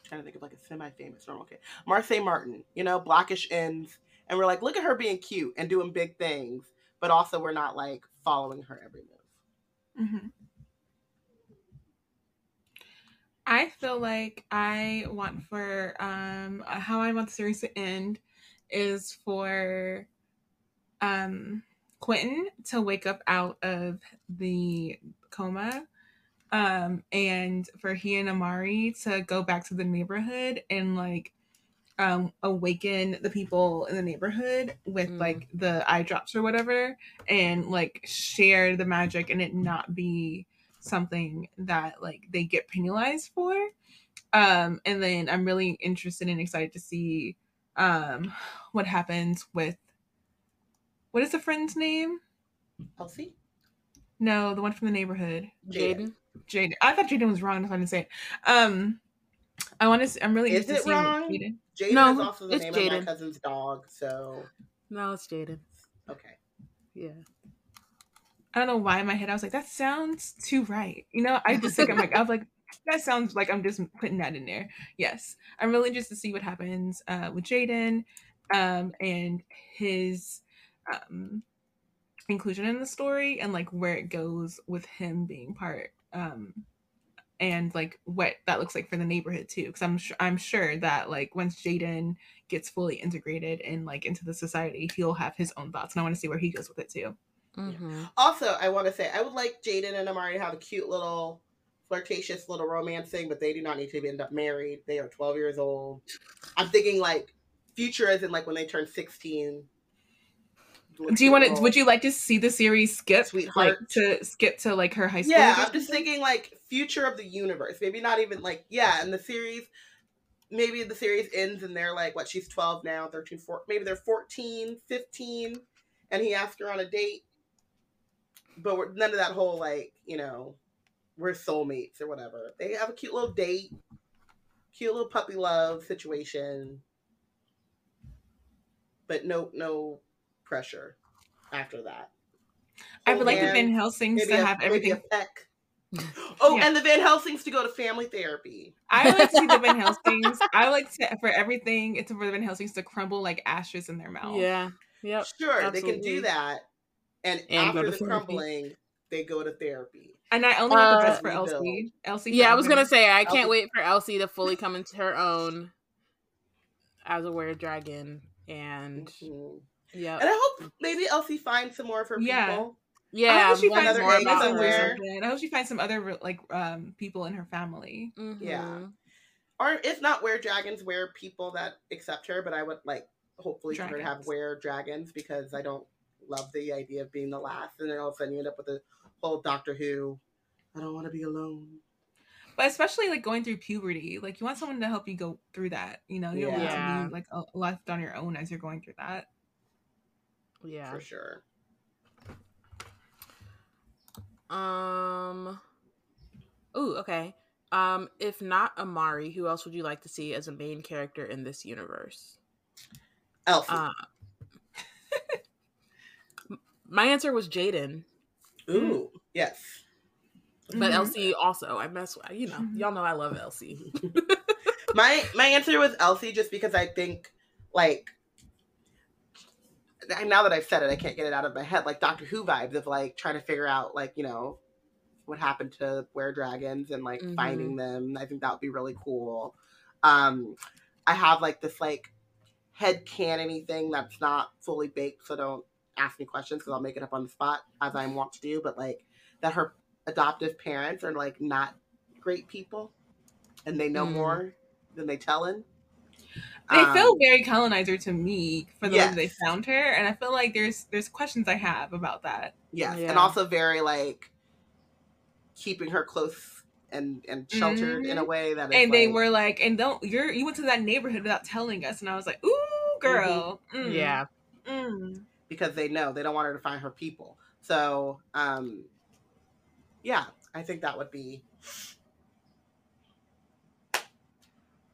trying to think of like a semi-famous normal kid. Marsai Martin you know blackish ends. And we're like look at her being cute and doing big things but also we're not like following her every move. Hmm I feel like I want for um uh, how I want the series to end is for um Quinton to wake up out of the coma um and for he and Amari to go back to the neighborhood and like um awaken the people in the neighborhood with Mm. like the eye drops or whatever and like share the magic and it not be something that like they get penalized for um and then i'm really interested and excited to see um what happens with what is the friend's name elsie no the one from the neighborhood Jaden. jaden i thought jaden was wrong that's why i didn't say it um i want to i'm really Is interested it wrong? Jaden- jaden No, is also the it's name of Jaden. my cousin's dog so No, it's Jaden. okay Yeah. I don't know why in my head I was like, that sounds too right. You know, I just think I'm like I was like, that sounds like I'm just putting that in there. Yes, I'm really interested to see what happens uh, with Jaden, um, and his um, inclusion in the story and like where it goes with him being part um and like what that looks like for the neighborhood too because i'm sure i'm sure that like once jaden gets fully integrated and like into the society he'll have his own thoughts and i want to see where he goes with it too Mm-hmm. Also, I want to say I would like Jaden and Amari to have a cute little flirtatious little romance thing, but they do not need to end up married. They are 12 years old. I'm thinking like future as in like when they turn 16. do you want to would you like to see the series skip Sweetheart. like to skip to like her high school Yeah, I'm just thinking like future of the universe. Maybe not even like yeah, in the series maybe the series ends and they're like what she's 12 now, 13 14, maybe they're 14, 15 and he asked her on a date. But we're, none of that whole like, you know, we're soulmates or whatever. They have a cute little date, cute little puppy love situation. But no no pressure after that. i would like the van helsings to a- have maybe everything a peck. Mm. Oh, Yeah. and the Van Helsings to go to family therapy. I would like to see the Van (laughs) Helsings. I would like to for everything. It's for the Van Helsings to crumble like ashes in their mouth. Yeah. Yep. Sure, they can do that. And, And after the therapy. crumbling, they go to therapy. And I only want the Uh, best for Elsie. Elsie. Yeah, I was gonna say I can't Elsie- wait for Elsie to fully come into her own as a were dragon, and Mhm. yeah, And I hope maybe Elsie finds some more of her Yeah. people. yeah. I hope she one finds other more about somewhere. something. I hope she finds some other like um people in her family. Yeah. Mhm. Or if not were dragons, where people that accept her, but I would like hopefully for her to have Dragons. were dragons because I don't love the idea of being the last and then all of a sudden you end up with a whole Doctor Who. I don't want to be alone. But especially like going through puberty, like you want someone to help you go through that. You know, you don't want to be like left on your own as you're going through that. Yeah. For sure. Um. Ooh, okay. Um, if not Amari, who else would you like to see as a main character in this universe? Elsie. Uh, (laughs) my answer was Jaden, Ooh, yes. but Mhm. Elsie also. I mess with you know, Mhm. y'all know I love Elsie. (laughs) my my answer was Elsie just because I think like now that I've said it, I can't get it out of my head. Like Doctor Who vibes of like trying to figure out like you know what happened to were dragons and like Mhm. finding them. I think that would be really cool. Um, I have like this like head canony thing that's not fully baked, so don't ask me questions because I'll make it up on the spot as I want to do. But like that her adoptive parents are like not great people, and they know Mm. more than they tellin'. They Um, feel very colonizer to me for the way they found her, and I feel like there's there's questions I have about that. yes, and also very like keeping her close and and sheltered in a way that is and they were like, and don't you're you went to that neighborhood without telling us, and I was like, ooh, girl, mm, yeah. Because they know they don't want her to find her people. So, um, yeah, I think that would be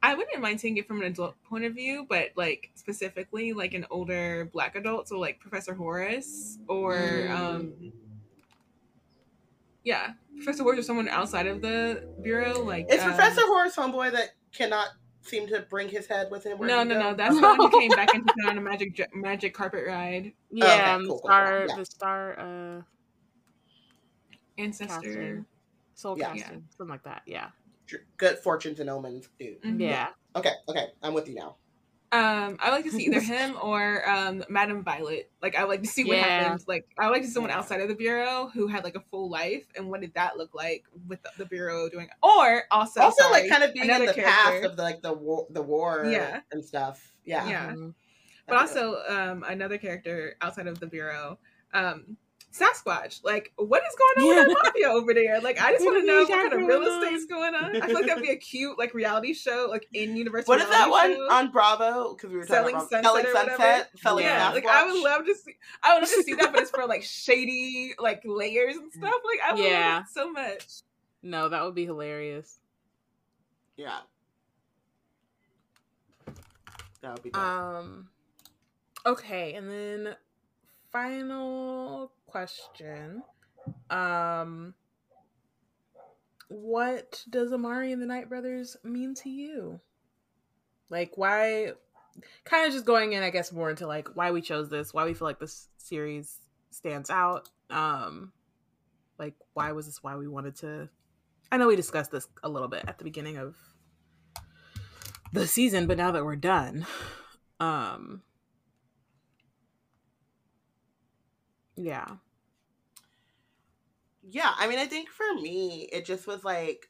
I wouldn't mind seeing it from an adult point of view, but like specifically like an older black adult, so like Professor Horace or Mm. um yeah, Professor Horace or someone outside of the bureau, like it's um, Professor Horace homeboy that cannot seem to bring his head with him. where No, he no, no. That's the one who came back and into (laughs) town on a magic magic carpet ride. Yeah, okay, um, cool, cool, cool. star, Yeah. the star, uh, Ancestor. casting, soul Yeah. casting, something like that. Yeah, good fortunes and omens, dude. Mhm. yeah. Okay, okay, I'm with you now. Um, I would like to see either (laughs) him or um Madame Violet. Like I would like to see what Yeah. happened. Like I would like to see someone outside of the bureau who had like a full life and what did that look like with the, the bureau doing or also also, sorry, like kind of being in the past character. of the like the war, the war, Yeah. and stuff. Yeah, Yeah. Mhm. but also um another character outside of the bureau. Um Sasquatch, like what is going on with that mafia over there? Like I just want to know what kind of real on? estate's going on. I feel like that'd be a cute like reality show, like in universe. What is that one show. on Bravo? Because we were Selling talking Sunset about Selling or Sunset, whatever? Selling yeah, like I would love to see. I would love to see that, but it's for like shady like layers and stuff. Like I would Yeah. love it so much. No, that would be hilarious. Yeah, that would be. Dope. Um, okay, and then final question. Um, what does Amari and the Night Brothers mean to you? Like, why? Kind of just going in, I guess, more into like why we chose this, why we feel like this series stands out. Um, like why was this why we wanted to? I know we discussed this a little bit at the beginning of the season, but now that we're done, um, yeah, yeah. I mean, I think for me, it just was like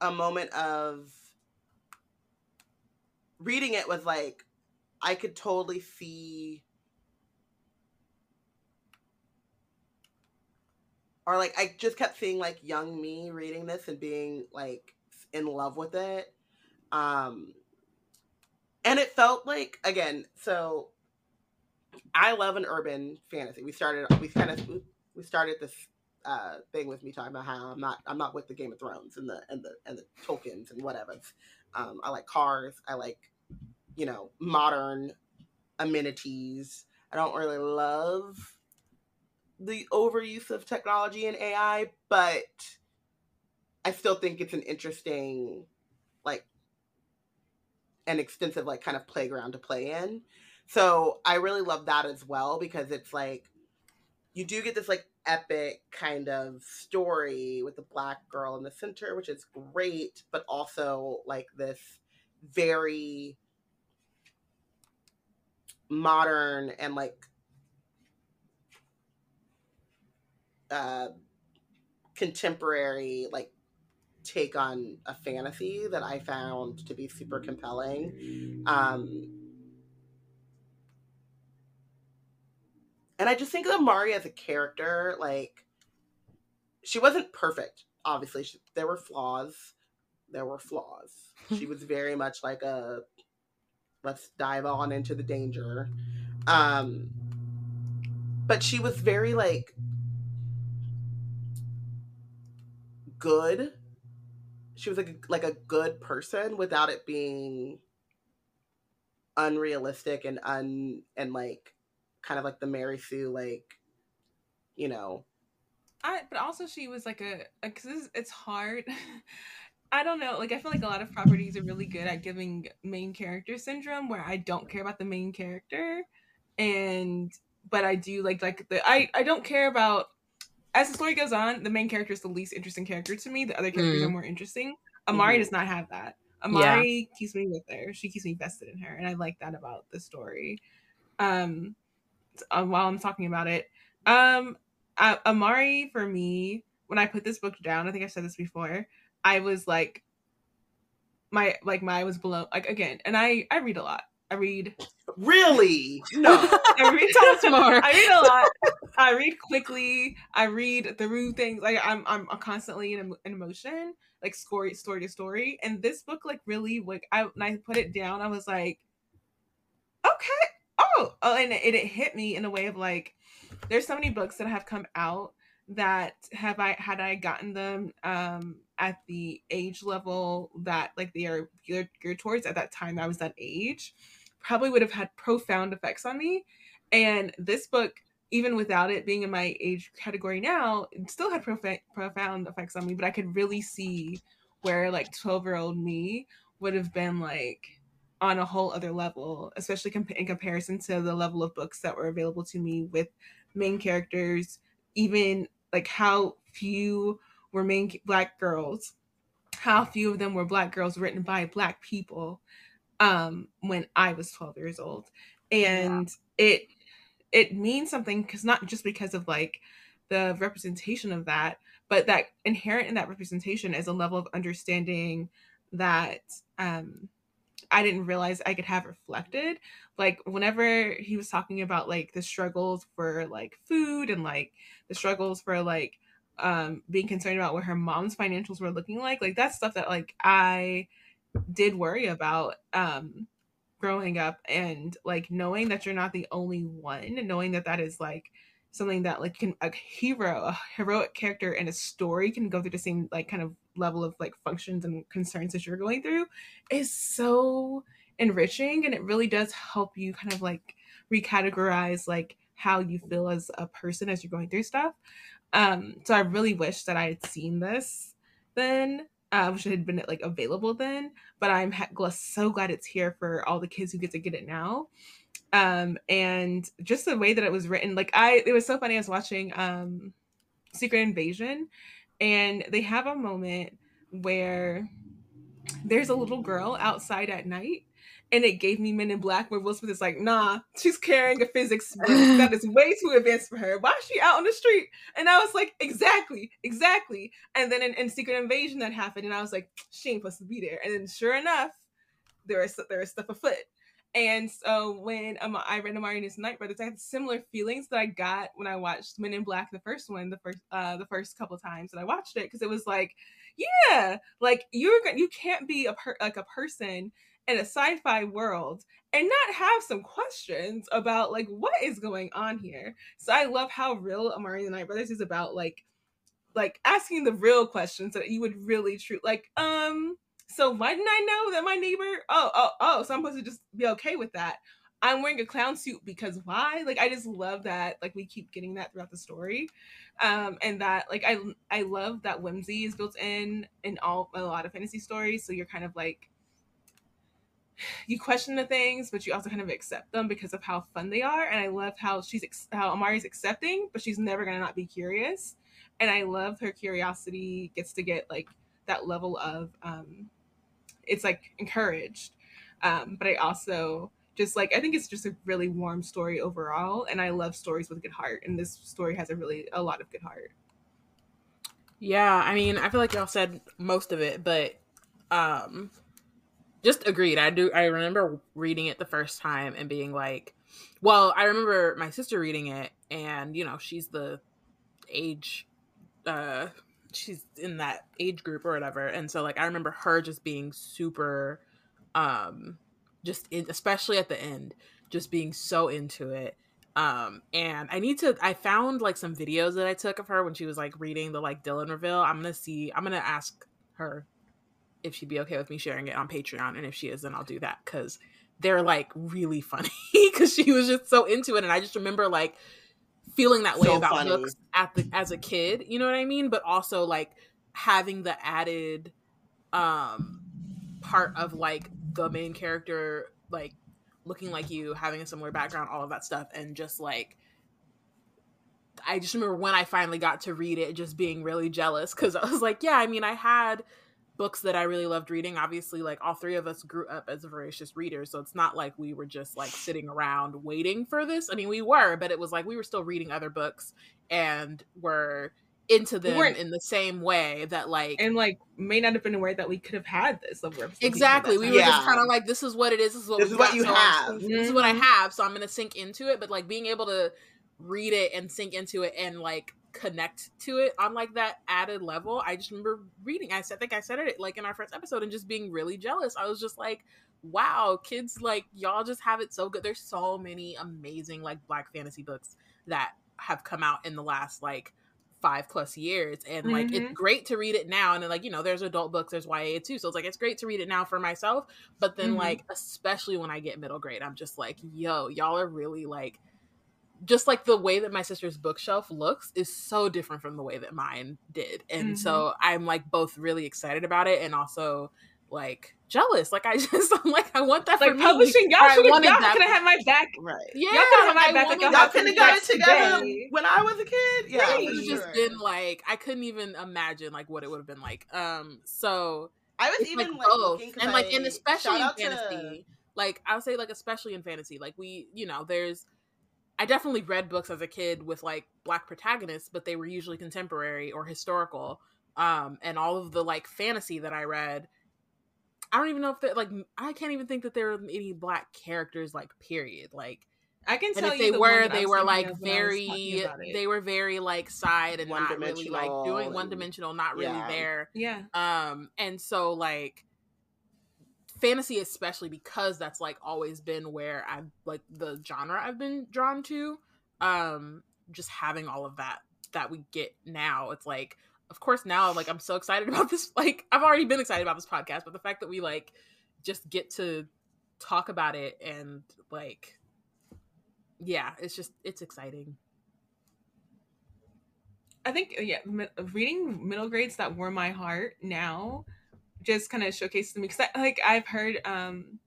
a moment of reading it was like I could totally see or like I just kept seeing like young me reading this and being like in love with it. Um and it felt like again, so I love an urban fantasy. We started we kind of we started this uh thing with me talking about how I'm not I'm not with the Game of Thrones and the and the and the Tolkien's and whatever. Um I like cars, I like you know, modern amenities. I don't really love the overuse of technology and AI, but I still think it's an interesting, like, an extensive, like, kind of playground to play in. So I really love that as well because it's like you do get this like epic kind of story with the black girl in the center, which is great, but also like this very modern and like uh, contemporary like take on a fantasy that I found to be super compelling. Um, and I just think of Mari as a character, like she wasn't perfect. Obviously, she, there were flaws. There were flaws. she (laughs) was very much like a let's dive on into the danger. Um, but she was very like good. She was like a, like a good person without it being unrealistic and un and like kind of like the Mary Sue like you know. I but also she was like a because it's hard. (laughs) I don't know. Like I feel like a lot of properties are really good at giving main character syndrome where I don't care about the main character and but I do like like the I I don't care about as the story goes on, the main character is the least interesting character to me. The other characters mm. are more interesting. Amari mm. does not have that. Amari yeah. keeps me with her. She keeps me vested in her, and I like that about the story. Um, uh, while I'm talking about it, um, uh, Amari for me, when I put this book down, I think I've said this before. I was like, my like my was below like again, and I I read a lot. I read. Really? No. (laughs) I read. Tell us more. I read a lot. I read quickly. I read through things. Like I'm, I'm constantly in, in emotion, like story, story to story. And this book, like, really, like, I when I put it down, I was like, okay, oh, oh, and it, it hit me in a way of like, there's so many books that have come out that have I had I gotten them um at the age level that like they are geared, geared towards at that time I was that age probably would have had profound effects on me. And this book, even without it being in my age category now, it still had prof- profound effects on me. But I could really see where like 12 year old me would have been like on a whole other level, especially comp- in comparison to the level of books that were available to me with main characters, even like how few were main black girls, how few of them were black girls written by black people um when I was 12 years old. And yeah. it it means something because not just because of like the representation of that, but that inherent in that representation is a level of understanding that um I didn't realize I could have reflected. Like whenever he was talking about like the struggles for like food and like the struggles for like um being concerned about what her mom's financials were looking like, like that's stuff that like I did worry about um growing up and like knowing that you're not the only one and knowing that that is like something that like can a hero a heroic character in a story can go through the same like kind of level of like functions and concerns that you're going through is so enriching and it really does help you kind of like recategorize like how you feel as a person as you're going through stuff um so i really wish that i had seen this then uh, which had been like available then. But I'm so glad it's here for all the kids who get to get it now. Um, and just the way that it was written, like I, it was so funny. I was watching um, Secret Invasion, and they have a moment where there's a little girl outside at night and it gave me Men in Black, where Will Smith is like, "Nah, she's carrying a physics book (laughs) that is way too advanced for her. Why is she out on the street?" And I was like, "Exactly, exactly." And then in, in Secret Invasion that happened, and I was like, "She ain't supposed to be there." And then sure enough, there is there is stuff afoot. And so when um, I read Amari and his Night Brothers, I had similar feelings that I got when I watched Men in Black, the first one, the first uh, the first couple times that I watched it, because it was like, yeah, like you're you can't be a per- like a person in a sci-fi world and not have some questions about like what is going on here. So I love how real Amari and the Night Brothers is about like like asking the real questions that you would really true like um so why didn't I know that my neighbor oh oh oh so I'm supposed to just be okay with that. I'm wearing a clown suit because why? Like I just love that like we keep getting that throughout the story. Um and that like I I love that whimsy is built in in all a lot of fantasy stories so you're kind of like (sighs) you question the things, but you also kind of accept them because of how fun they are. And I love how she's how Amari's accepting, but she's never gonna not be curious. And I love her curiosity gets to get like that level of um, it's like encouraged. Um, but I also just like I think it's just a really warm story overall, and I love stories with good heart. And this story has a really a lot of good heart. Yeah, I mean, I feel like y'all said most of it, but um just agreed. I do. I remember reading it the first time and being like, well, I remember my sister reading it, and you know, she's the age, uh, she's in that age group or whatever, and so like I remember her just being super, um, just in, especially at the end, just being so into it. Um, and I need to. I found like some videos that I took of her when she was like reading the like Dylan reveal. I'm gonna see. I'm gonna ask her if she'd be okay with me sharing it on Patreon. And if she is, then I'll do that because they're like really (laughs) funny because she was just so into it. And I just remember like feeling that way so about funny. books the as a kid, you know what I mean? But also like having the added um part of like the main character like looking like you, having a similar background, all of that stuff, and just like I just remember when I finally got to read it, just being really jealous because I was like, yeah, I mean, I had books that I really loved reading. Obviously, like all three of us grew up as voracious readers, so it's not like we were just like sitting around waiting for this. I mean, we were, but it was like we were still reading other books and were into them we in the same way that like and like may not have been aware that we could have had this exactly we were yeah. just kind of like this is what it is this is what, this is what you so have mm-hmm. this is what i have so i'm gonna sink into it but like being able to read it and sink into it and like connect to it on like that added level. I just remember reading. I said, I think I said it like in our first episode, and just being really jealous. I was just like, wow, kids like y'all just have it so good. There's so many amazing like black fantasy books that have come out in the last like five plus years and like mm-hmm. it's great to read it now and then like you know there's adult books there's YA too so it's like it's great to read it now for myself but then mm-hmm. like especially when I get middle grade I'm just like yo y'all are really like just like the way that my sister's bookshelf looks is so different from the way that mine did. And mm-hmm. so I'm like both really excited about it and also like jealous. Like I (laughs) just I'm like I want that like for publishing. Y'all should have have my back. Right. Yeah. Y'all could have my back. Like, y'all could have got it together today. when I was a kid. Yeah. Right. It's just been like I couldn't even imagine like what it would have been like. Um so I was even like, like both. and like and especially in fantasy. To... Like I would say like especially in fantasy. Like we, you know, there's I definitely read books as a kid with like black protagonists, but they were usually contemporary or historical. Um, and all of the like fantasy that I read, I don't even know if that like I can't even think that there were any black characters like period. Like I can tell if they were, they were like very, they were very like side and not really like doing one dimensional, not really yeah. there. Yeah. Um, and so like fantasy especially because that's like always been where I've like the genre I've been drawn to. Um just having all of that that we get now. It's like of course now like I'm so excited (laughs) about this like I've already been excited about this podcast, but the fact that we like just get to talk about it and like yeah, it's just it's exciting. I think yeah, reading middle grades that warm my heart now just kind of showcased to me because like I've heard um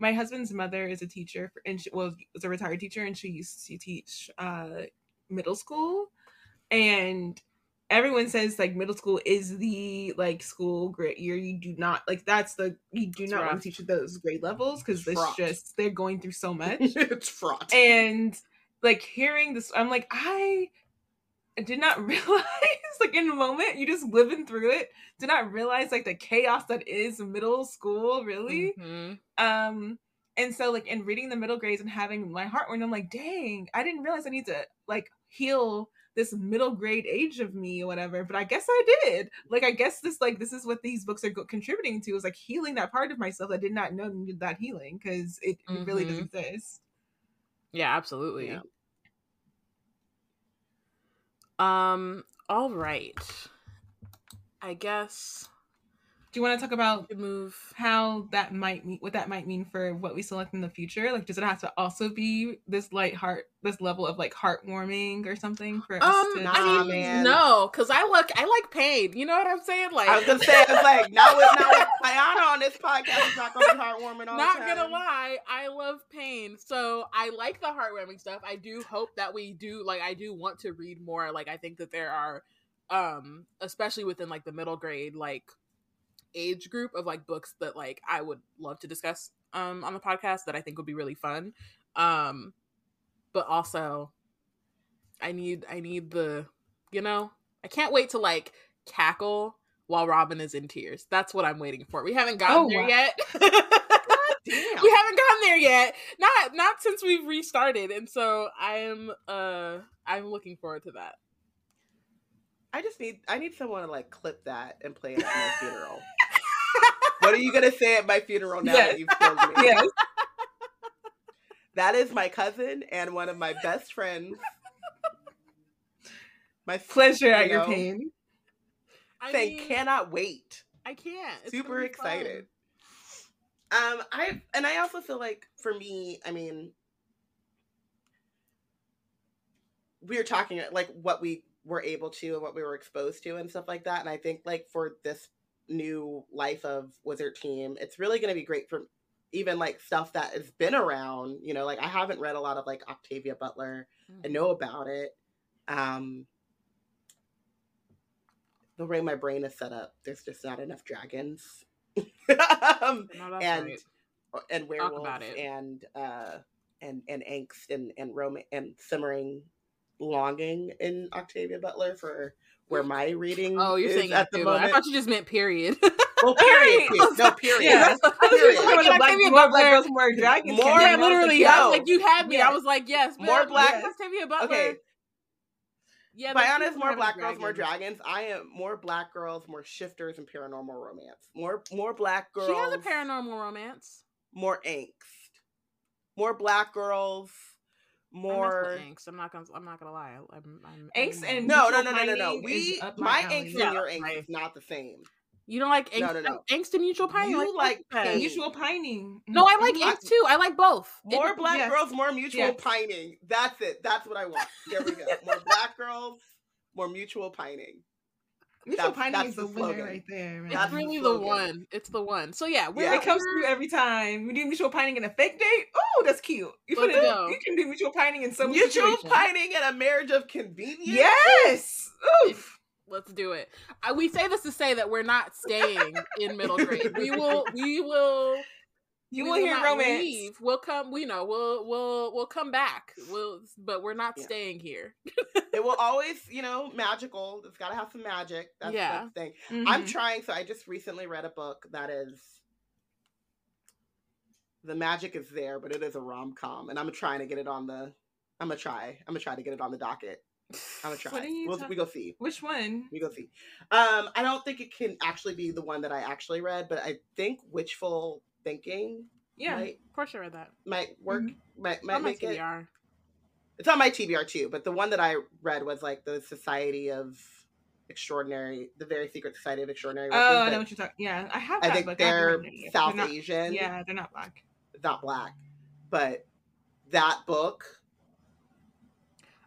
my husband's mother is a teacher for, and she well, was a retired teacher, and she used to teach uh, middle school, and everyone says like middle school is the like school grade year. You do not like that's the you do not want to teach at those grade levels because it's just they're going through so (laughs) much. it's fraught. And like hearing this, I'm like I did not (laughs) realize like in the moment you just living through it did not realize like the chaos that is middle school really mm-hmm. um and so like in reading the middle grades and having my heart when i'm like dang i didn't realize i need to like heal this middle grade age of me or whatever but i guess i did like i guess this like this is what these books are go- contributing to is like healing that part of myself that did not know needed that healing because it, mm-hmm. it, really does mm-hmm. exist yeah absolutely yeah. Um all right. I guess do you want to talk about the move. how that might mean what that might mean for what we select in the future? Like does it have to also be this light heart this level of like heartwarming or something for um, us to I mean, no because i look i like pain. You know what i'm saying? Like i was gonna say i (laughs) was like now with not with Ayana on this podcast. Is not gonna be heartwarming all the time. not gonna lie i love pain. So i like the heartwarming stuff. I do hope that we do like i do want to read more. Like i think that there are um especially within like the middle grade like age group of like books that like I would love to discuss um on the podcast that I think would be really fun. Um but also I need I need the you know, I can't wait to like cackle while Robyn is in tears. That's what I'm waiting for. We haven't gotten oh, there wow. yet. (laughs) we haven't gotten there yet. Not not since we've restarted. And so I am uh I'm looking forward to that. I just need I need someone to like clip that and play it at my (laughs) funeral. What are you gonna say at my funeral now yes. that you've killed me? (laughs) Yes. That is my cousin and one of my best friends. My pleasure you at know, your pain. I saying mean, cannot wait. I can't. It's Super excited. Fun. Um, I and I also feel like for me, I mean, we were talking like what we were able to and what we were exposed to and stuff like that. And I think like for this new life of Wizard Team, it's really going to be great for even like stuff that has been around. You know, like I haven't read a lot of like Octavia Butler. Mm-hmm. I know about it. Um, the way my brain is set up, there's just not enough dragons. (laughs) um, no, and right. and werewolves and uh and and angst and and rom- and simmering longing in Octavia Butler for where my reading. Oh, you're saying at the moment. I thought you just meant period. Well, period. (laughs) No, period. Yeah. (laughs) period. Like, like, more black girls, more dragons. More, yeah, literally. Yeah, like you had me. I was like, yes, more black. Octavia Butler. Okay. Yeah, by honest, more black girls, more dragons. I am more black girls, more shifters, and paranormal romance. More, more black girls. She has a paranormal romance. More angst. More black girls more angst. I'm not gonna. I'm not gonna lie. I'm, I'm angst and no, no, no, no, no, no. We my, angst and your angst is not the same. You don't like angst, no, no, no. angst and mutual pining. You like, like mutual pining. No, I like angst too. I like both. More it, black yes. girls, more mutual yes. pining. That's it. That's what I want. There we go. (laughs) More black girls, more mutual pining. Mutual Pining is the, the winner right there. Man. That's really the, the, one. It's the one. So yeah, yeah. it comes through every time. We do mutual pining in a fake date. Oh, that's cute. You put it. You can do mutual pining in some mutual pining in a marriage of convenience. Yes. Oof. Let's do it. I, we say this to say that we're not staying in middle grade. We will. We will you will, hear romance. Leave. We'll come. We know. We'll we'll we'll come back. We'll, but we're not yeah. staying here. it will (laughs) always, you know, magical. It's got to have some magic. That's, yeah. the thing. Mm-hmm. I'm trying. So I just recently read a book that is. The magic is there, but it is a rom com, and I'm trying to get it on the. I'm gonna try. I'm gonna try to get it on the docket. I'm gonna (sighs) try. We'll, ta- we go see. Which one? We go see. Um, I don't think it can actually be the one that I actually read, but I think Witchful thinking. Yeah, might, of course I read that. Might work. Mm-hmm. Might might make it. It's on my TBR too, but the one that I read was like the Society of Extraordinary, the Very Secret Society of Extraordinary. Oh, I know what you're talking. Yeah, I have. I think book. they're South they're not, Asian. Yeah, they're not black. Not black, but that book.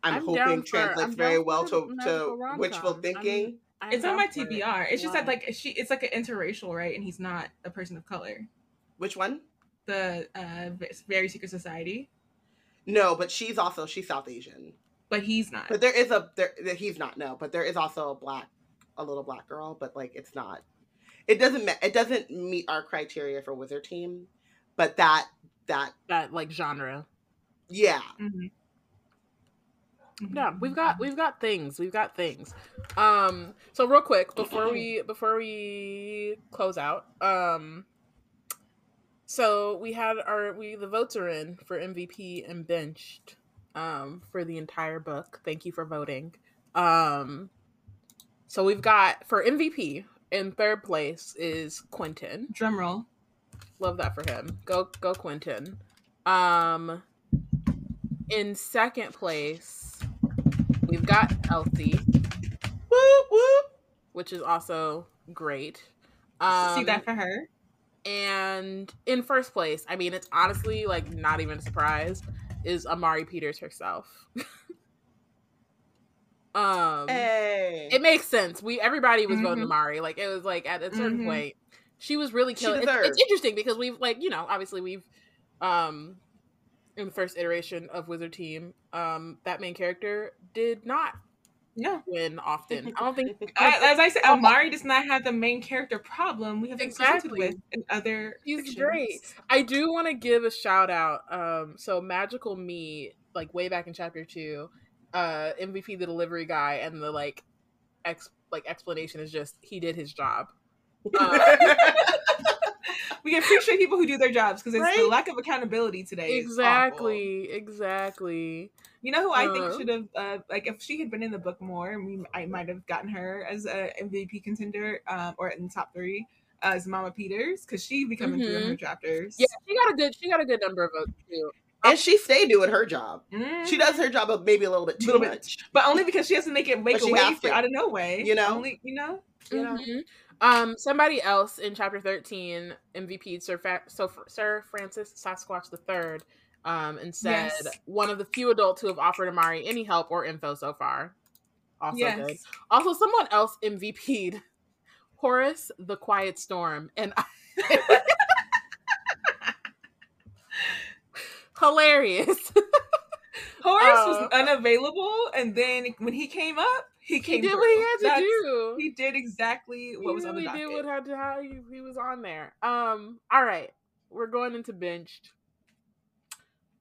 I'm, I'm hoping translates I'm very well to, to Witchful Thinking. I'm, it's on my TBR. It's just that like she, it's like an interracial, right? And he's not a person of color. Which one? the uh, very secret society. No, but she's also she's South Asian. But he's not. But there is a there he's not no, but there is also a black a little black girl, but like it's not. It doesn't it doesn't meet our criteria for wizard team, but that that that like genre. Yeah. Mm-hmm. Yeah, we've got we've got things. We've got things. Um so real quick before we before we close out, um so we had our we the votes are in for MVP and benched um for the entire book. Thank you for voting. Um so we've got for MVP in third place is Quinton. Drum roll. Love that for him. Go go Quinton. Um in second place, we've got Elsie. Whoop whoop. Which is also great. Um, See that for her. And in first place, I mean, it's honestly like not even a surprise, is Amari Peters herself. (laughs) um, hey. it makes sense. We everybody was mm-hmm. voting Amari. Like it was like at a certain mm-hmm. point, she was really killing. It's, it's interesting because we've like you know obviously we've um in the first iteration of Wizard Team, um, that main character did not yeah. win often. I don't think, (laughs) as I said, Amari does not have the main character problem we have exactly with in other. He's fictions. great. I do want to give a shout out. Um, so Magical Me, like way back in chapter two, uh, MVP the delivery guy, and the like, ex like explanation is just he did his job. Uh, (laughs) we appreciate people who do their jobs because it's right? the lack of accountability today. Exactly, exactly. You know who I uh, think should have, uh, like, if she had been in the book more, we I might have gotten her as a MVP contender, um, or in the top three as Mama Peters because she becoming mm-hmm. 300 chapters. Yeah, she got a good, she got a good number of votes too. And she stayed doing her job. Mm. She does her job maybe a little bit too little much, bit, but only because she has to make it make a way for out of no way. You know, only you know. You know? Mm-hmm. Um, somebody else in chapter 13 MVP Sir, Fa- so Sir Francis Sasquatch III um, and said yes. one of the few adults who have offered Amari any help or info so far. Also yes. good. Also, someone else MVP'd (laughs) Horace the Quiet Storm. And I- (laughs) hilarious. (laughs) Horace uh, was unavailable, and then when he came up, he came. He did through. what he had to That's, do. He did exactly what he was really on the docket. did what had to how he, he was on there. Um. All right, we're going into benched.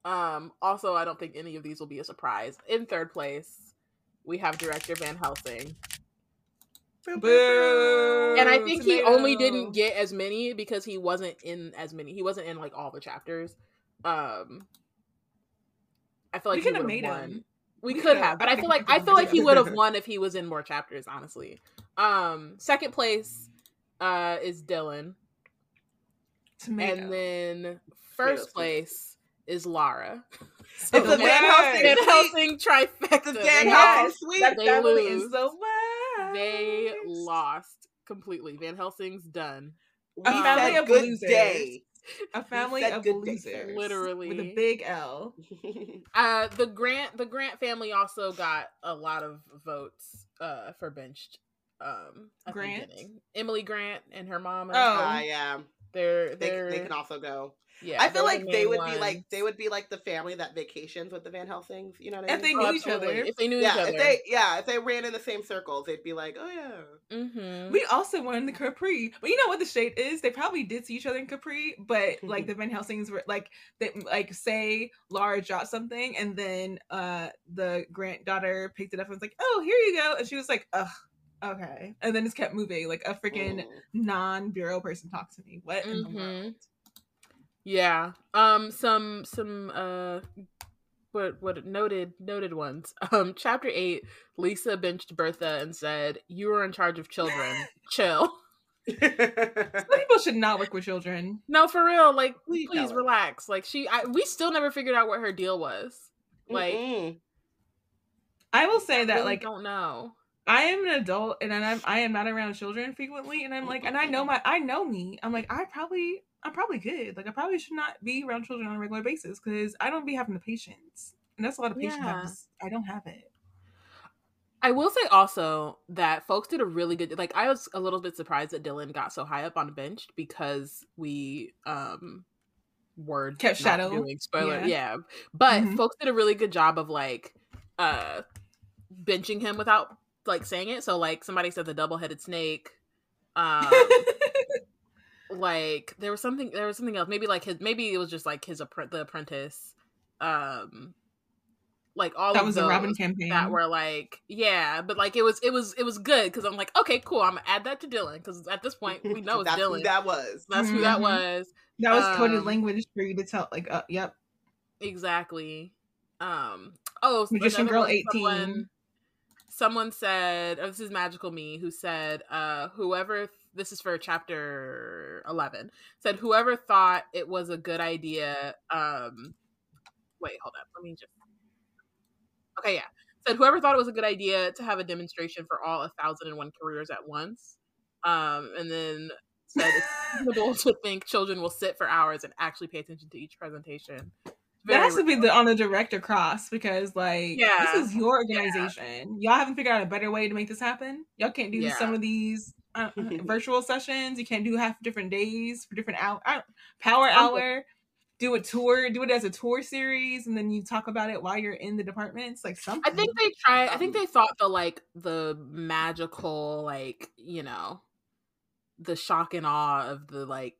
Um. Also, I don't think any of these will be a surprise. In third place, we have director Van Helsing. Boo. And I think Tomato. he only didn't get as many because he wasn't in as many. He wasn't in like all the chapters. Um, I feel like we could have made won. him. We, we could have, but I feel like I feel (laughs) like he would have won if he was in more chapters. Honestly, um, second place uh, is Dylan, Tomato. and then first place is Lara. (laughs) So it's the Van Helsing, Van Helsing trifecta. The Van Helsing suite. That they lose. So they lost completely. Van Helsing's done. A family of good losers. day a family of losers, literally with a big L. (laughs) uh, the Grant, the Grant family also got a lot of votes uh, for benched. Um, Grant, Emily Grant and her mom. Oh, uh, yeah. They're, they're they, they can also go. Yeah, I feel like the they would ones. be like they would be like the family that vacations with the Van Helsings. You know what I mean? If they knew oh, each other, if they knew yeah, each other, if they yeah, if they ran in the same circles, they'd be like, oh yeah. Mm-hmm. We also won the Capri, but you know what the shade is? They probably did see each other in Capri, but like the Van Helsings were like they like say Lara dropped something, and then uh the granddaughter picked it up and was like, oh here you go, and she was like, ugh okay and then it's kept moving like a freaking mm. non-bureau person talked to me what mm-hmm. in the mm-hmm. world yeah. Um some some uh what what noted noted ones. (laughs) Um chapter 8 Lisa benched Bertha and said, "You are in charge of children. (laughs) Chill." (laughs) Some people should not work with children. No, for real. Like, please, please relax. Like, she, I, we still never figured out what her deal was. Like, Mm-mm. I will say I that, really like, don't know. I am an adult, and I'm I am not around children frequently, and I'm like, and I know my, I know me. I'm like, I probably I'm probably good. Like I probably should not be around children on a regular basis because I don't be having the patience, and that's a lot of patience. Yeah. I don't have it. I will say also that folks did a really good like I was a little bit surprised that Dylan got so high up on the bench because we um word Kept shadow. doing spoiler Yeah. yeah, but Mhm. folks did a really good job of like uh benching him without like saying it so like somebody said the double-headed snake um (laughs) like there was something there was something else maybe like his maybe it was just like his appre- the apprentice um like all that of was those a Robyn campaign. that were like yeah but like it was it was it was good because i'm like okay cool i'm gonna add that to dylan because at this point we know it's That's who dylan that was. that's who that Mhm. was That was coded um, language for you to tell. Like, uh, yep. exactly um oh Magician Girl one, 18. someone, someone said oh, this is magical me who said uh whoever this is for chapter 11 said whoever thought it was a good idea um wait hold up let me just okay yeah said whoever thought it was a good idea to have a demonstration for all a thousand and one careers at once um and then said it's reasonable (laughs) to think children will sit for hours and actually pay attention to each presentation that has to be the on the director cross because like Yeah. this is your organization. Y'all haven't figured out a better way to make this happen. Y'all can't do Yeah. some of these uh, (laughs) virtual sessions. You can't do half different days for different hour power hour. Do a tour. Do it as a tour series, and then you talk about it while you're in the departments. Like something. I think they tried. I think they thought the like the magical, like you know, the shock and awe of the like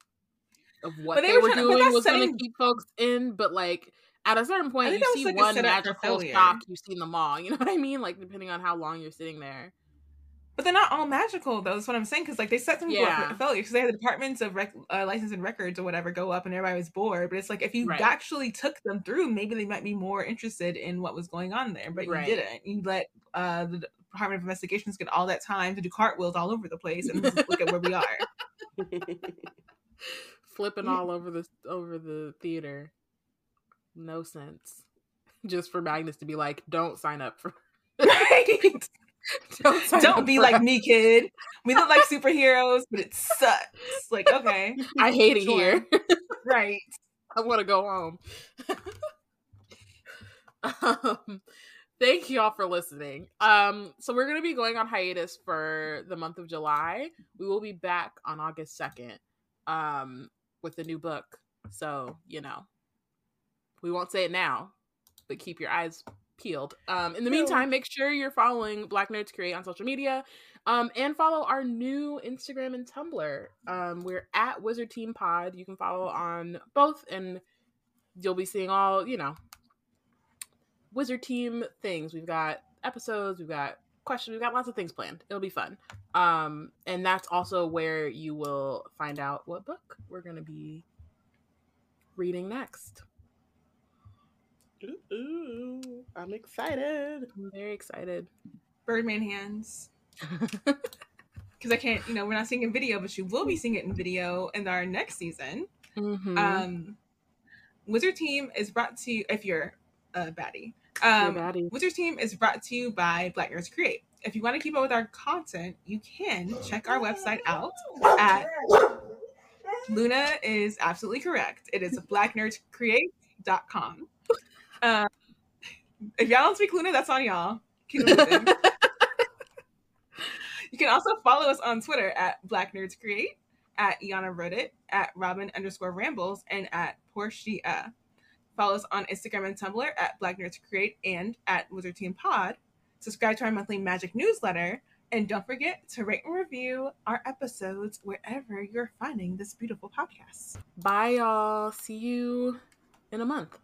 of what they they, were were trying- doing was going to keep folks in. But like at a certain point, you see like, one magical shock, you've seen them all. You know what I mean? Like depending on how long you're sitting there. But they're not all magical, though. That's what I'm saying. Because like they set some people up Yeah. for failure. Because they had the departments of rec- uh, license and records or whatever go up, and everybody was bored. But it's like if you Right. actually took them through, maybe they might be more interested in what was going on there. But Right. you didn't. You let uh, the Department of Investigations get all that time to do cartwheels all over the place, and (laughs) look at where we are. Flipping all over the over the theater. No sense. Just for Magnus to be like, don't sign up for (laughs) right? (laughs) don't Don't be like us. me, kid. We look like (laughs) superheroes, but it sucks. Like okay, I hate it Sure. here. (laughs) right. I want to go home. um, thank you all for listening. Um, so we're gonna be going on hiatus for the month of July. We will be back on August second, um, with a new book. So you know, we won't say it now, but keep your eyes peeled. Um, in the meantime, make sure you're following Black Nerds Create on social media. Um, and follow our new Instagram and Tumblr. Um, we're at Wizard Team Pod. You can follow on both, and you'll be seeing all you know Wizard Team things. We've got episodes. We've got questions. We've got lots of things planned. It'll be fun. Um, and that's also where you will find out what book we're gonna be reading next. Ooh, ooh, I'm excited. I'm very excited. Birdman hands. (laughs) because I can't, you know, we're not seeing in video, but you will be seeing it in video in our next season. Mhm. Um, Wizard Team is brought to you if you're a baddie. You're Um, baddie. Wizard Team is brought to you by Black Nerds Create. If you want to keep up with our content, you can check our website out at Luna is absolutely correct. It is blacknerdscreate.com. Uh, if y'all don't speak Luna, that's on y'all. Keep it moving. (laughs) You can also follow us on Twitter at Black Nerds Create, at Yana Wrote It, at Robyn underscore Rambles, and at Porshèa. Follow us on Instagram and Tumblr at Black Nerds Create and at Wizard Team Pod. Subscribe to our monthly magic newsletter. And don't forget to rate and review our episodes wherever you're finding this beautiful podcast. Bye, y'all. See you in a month.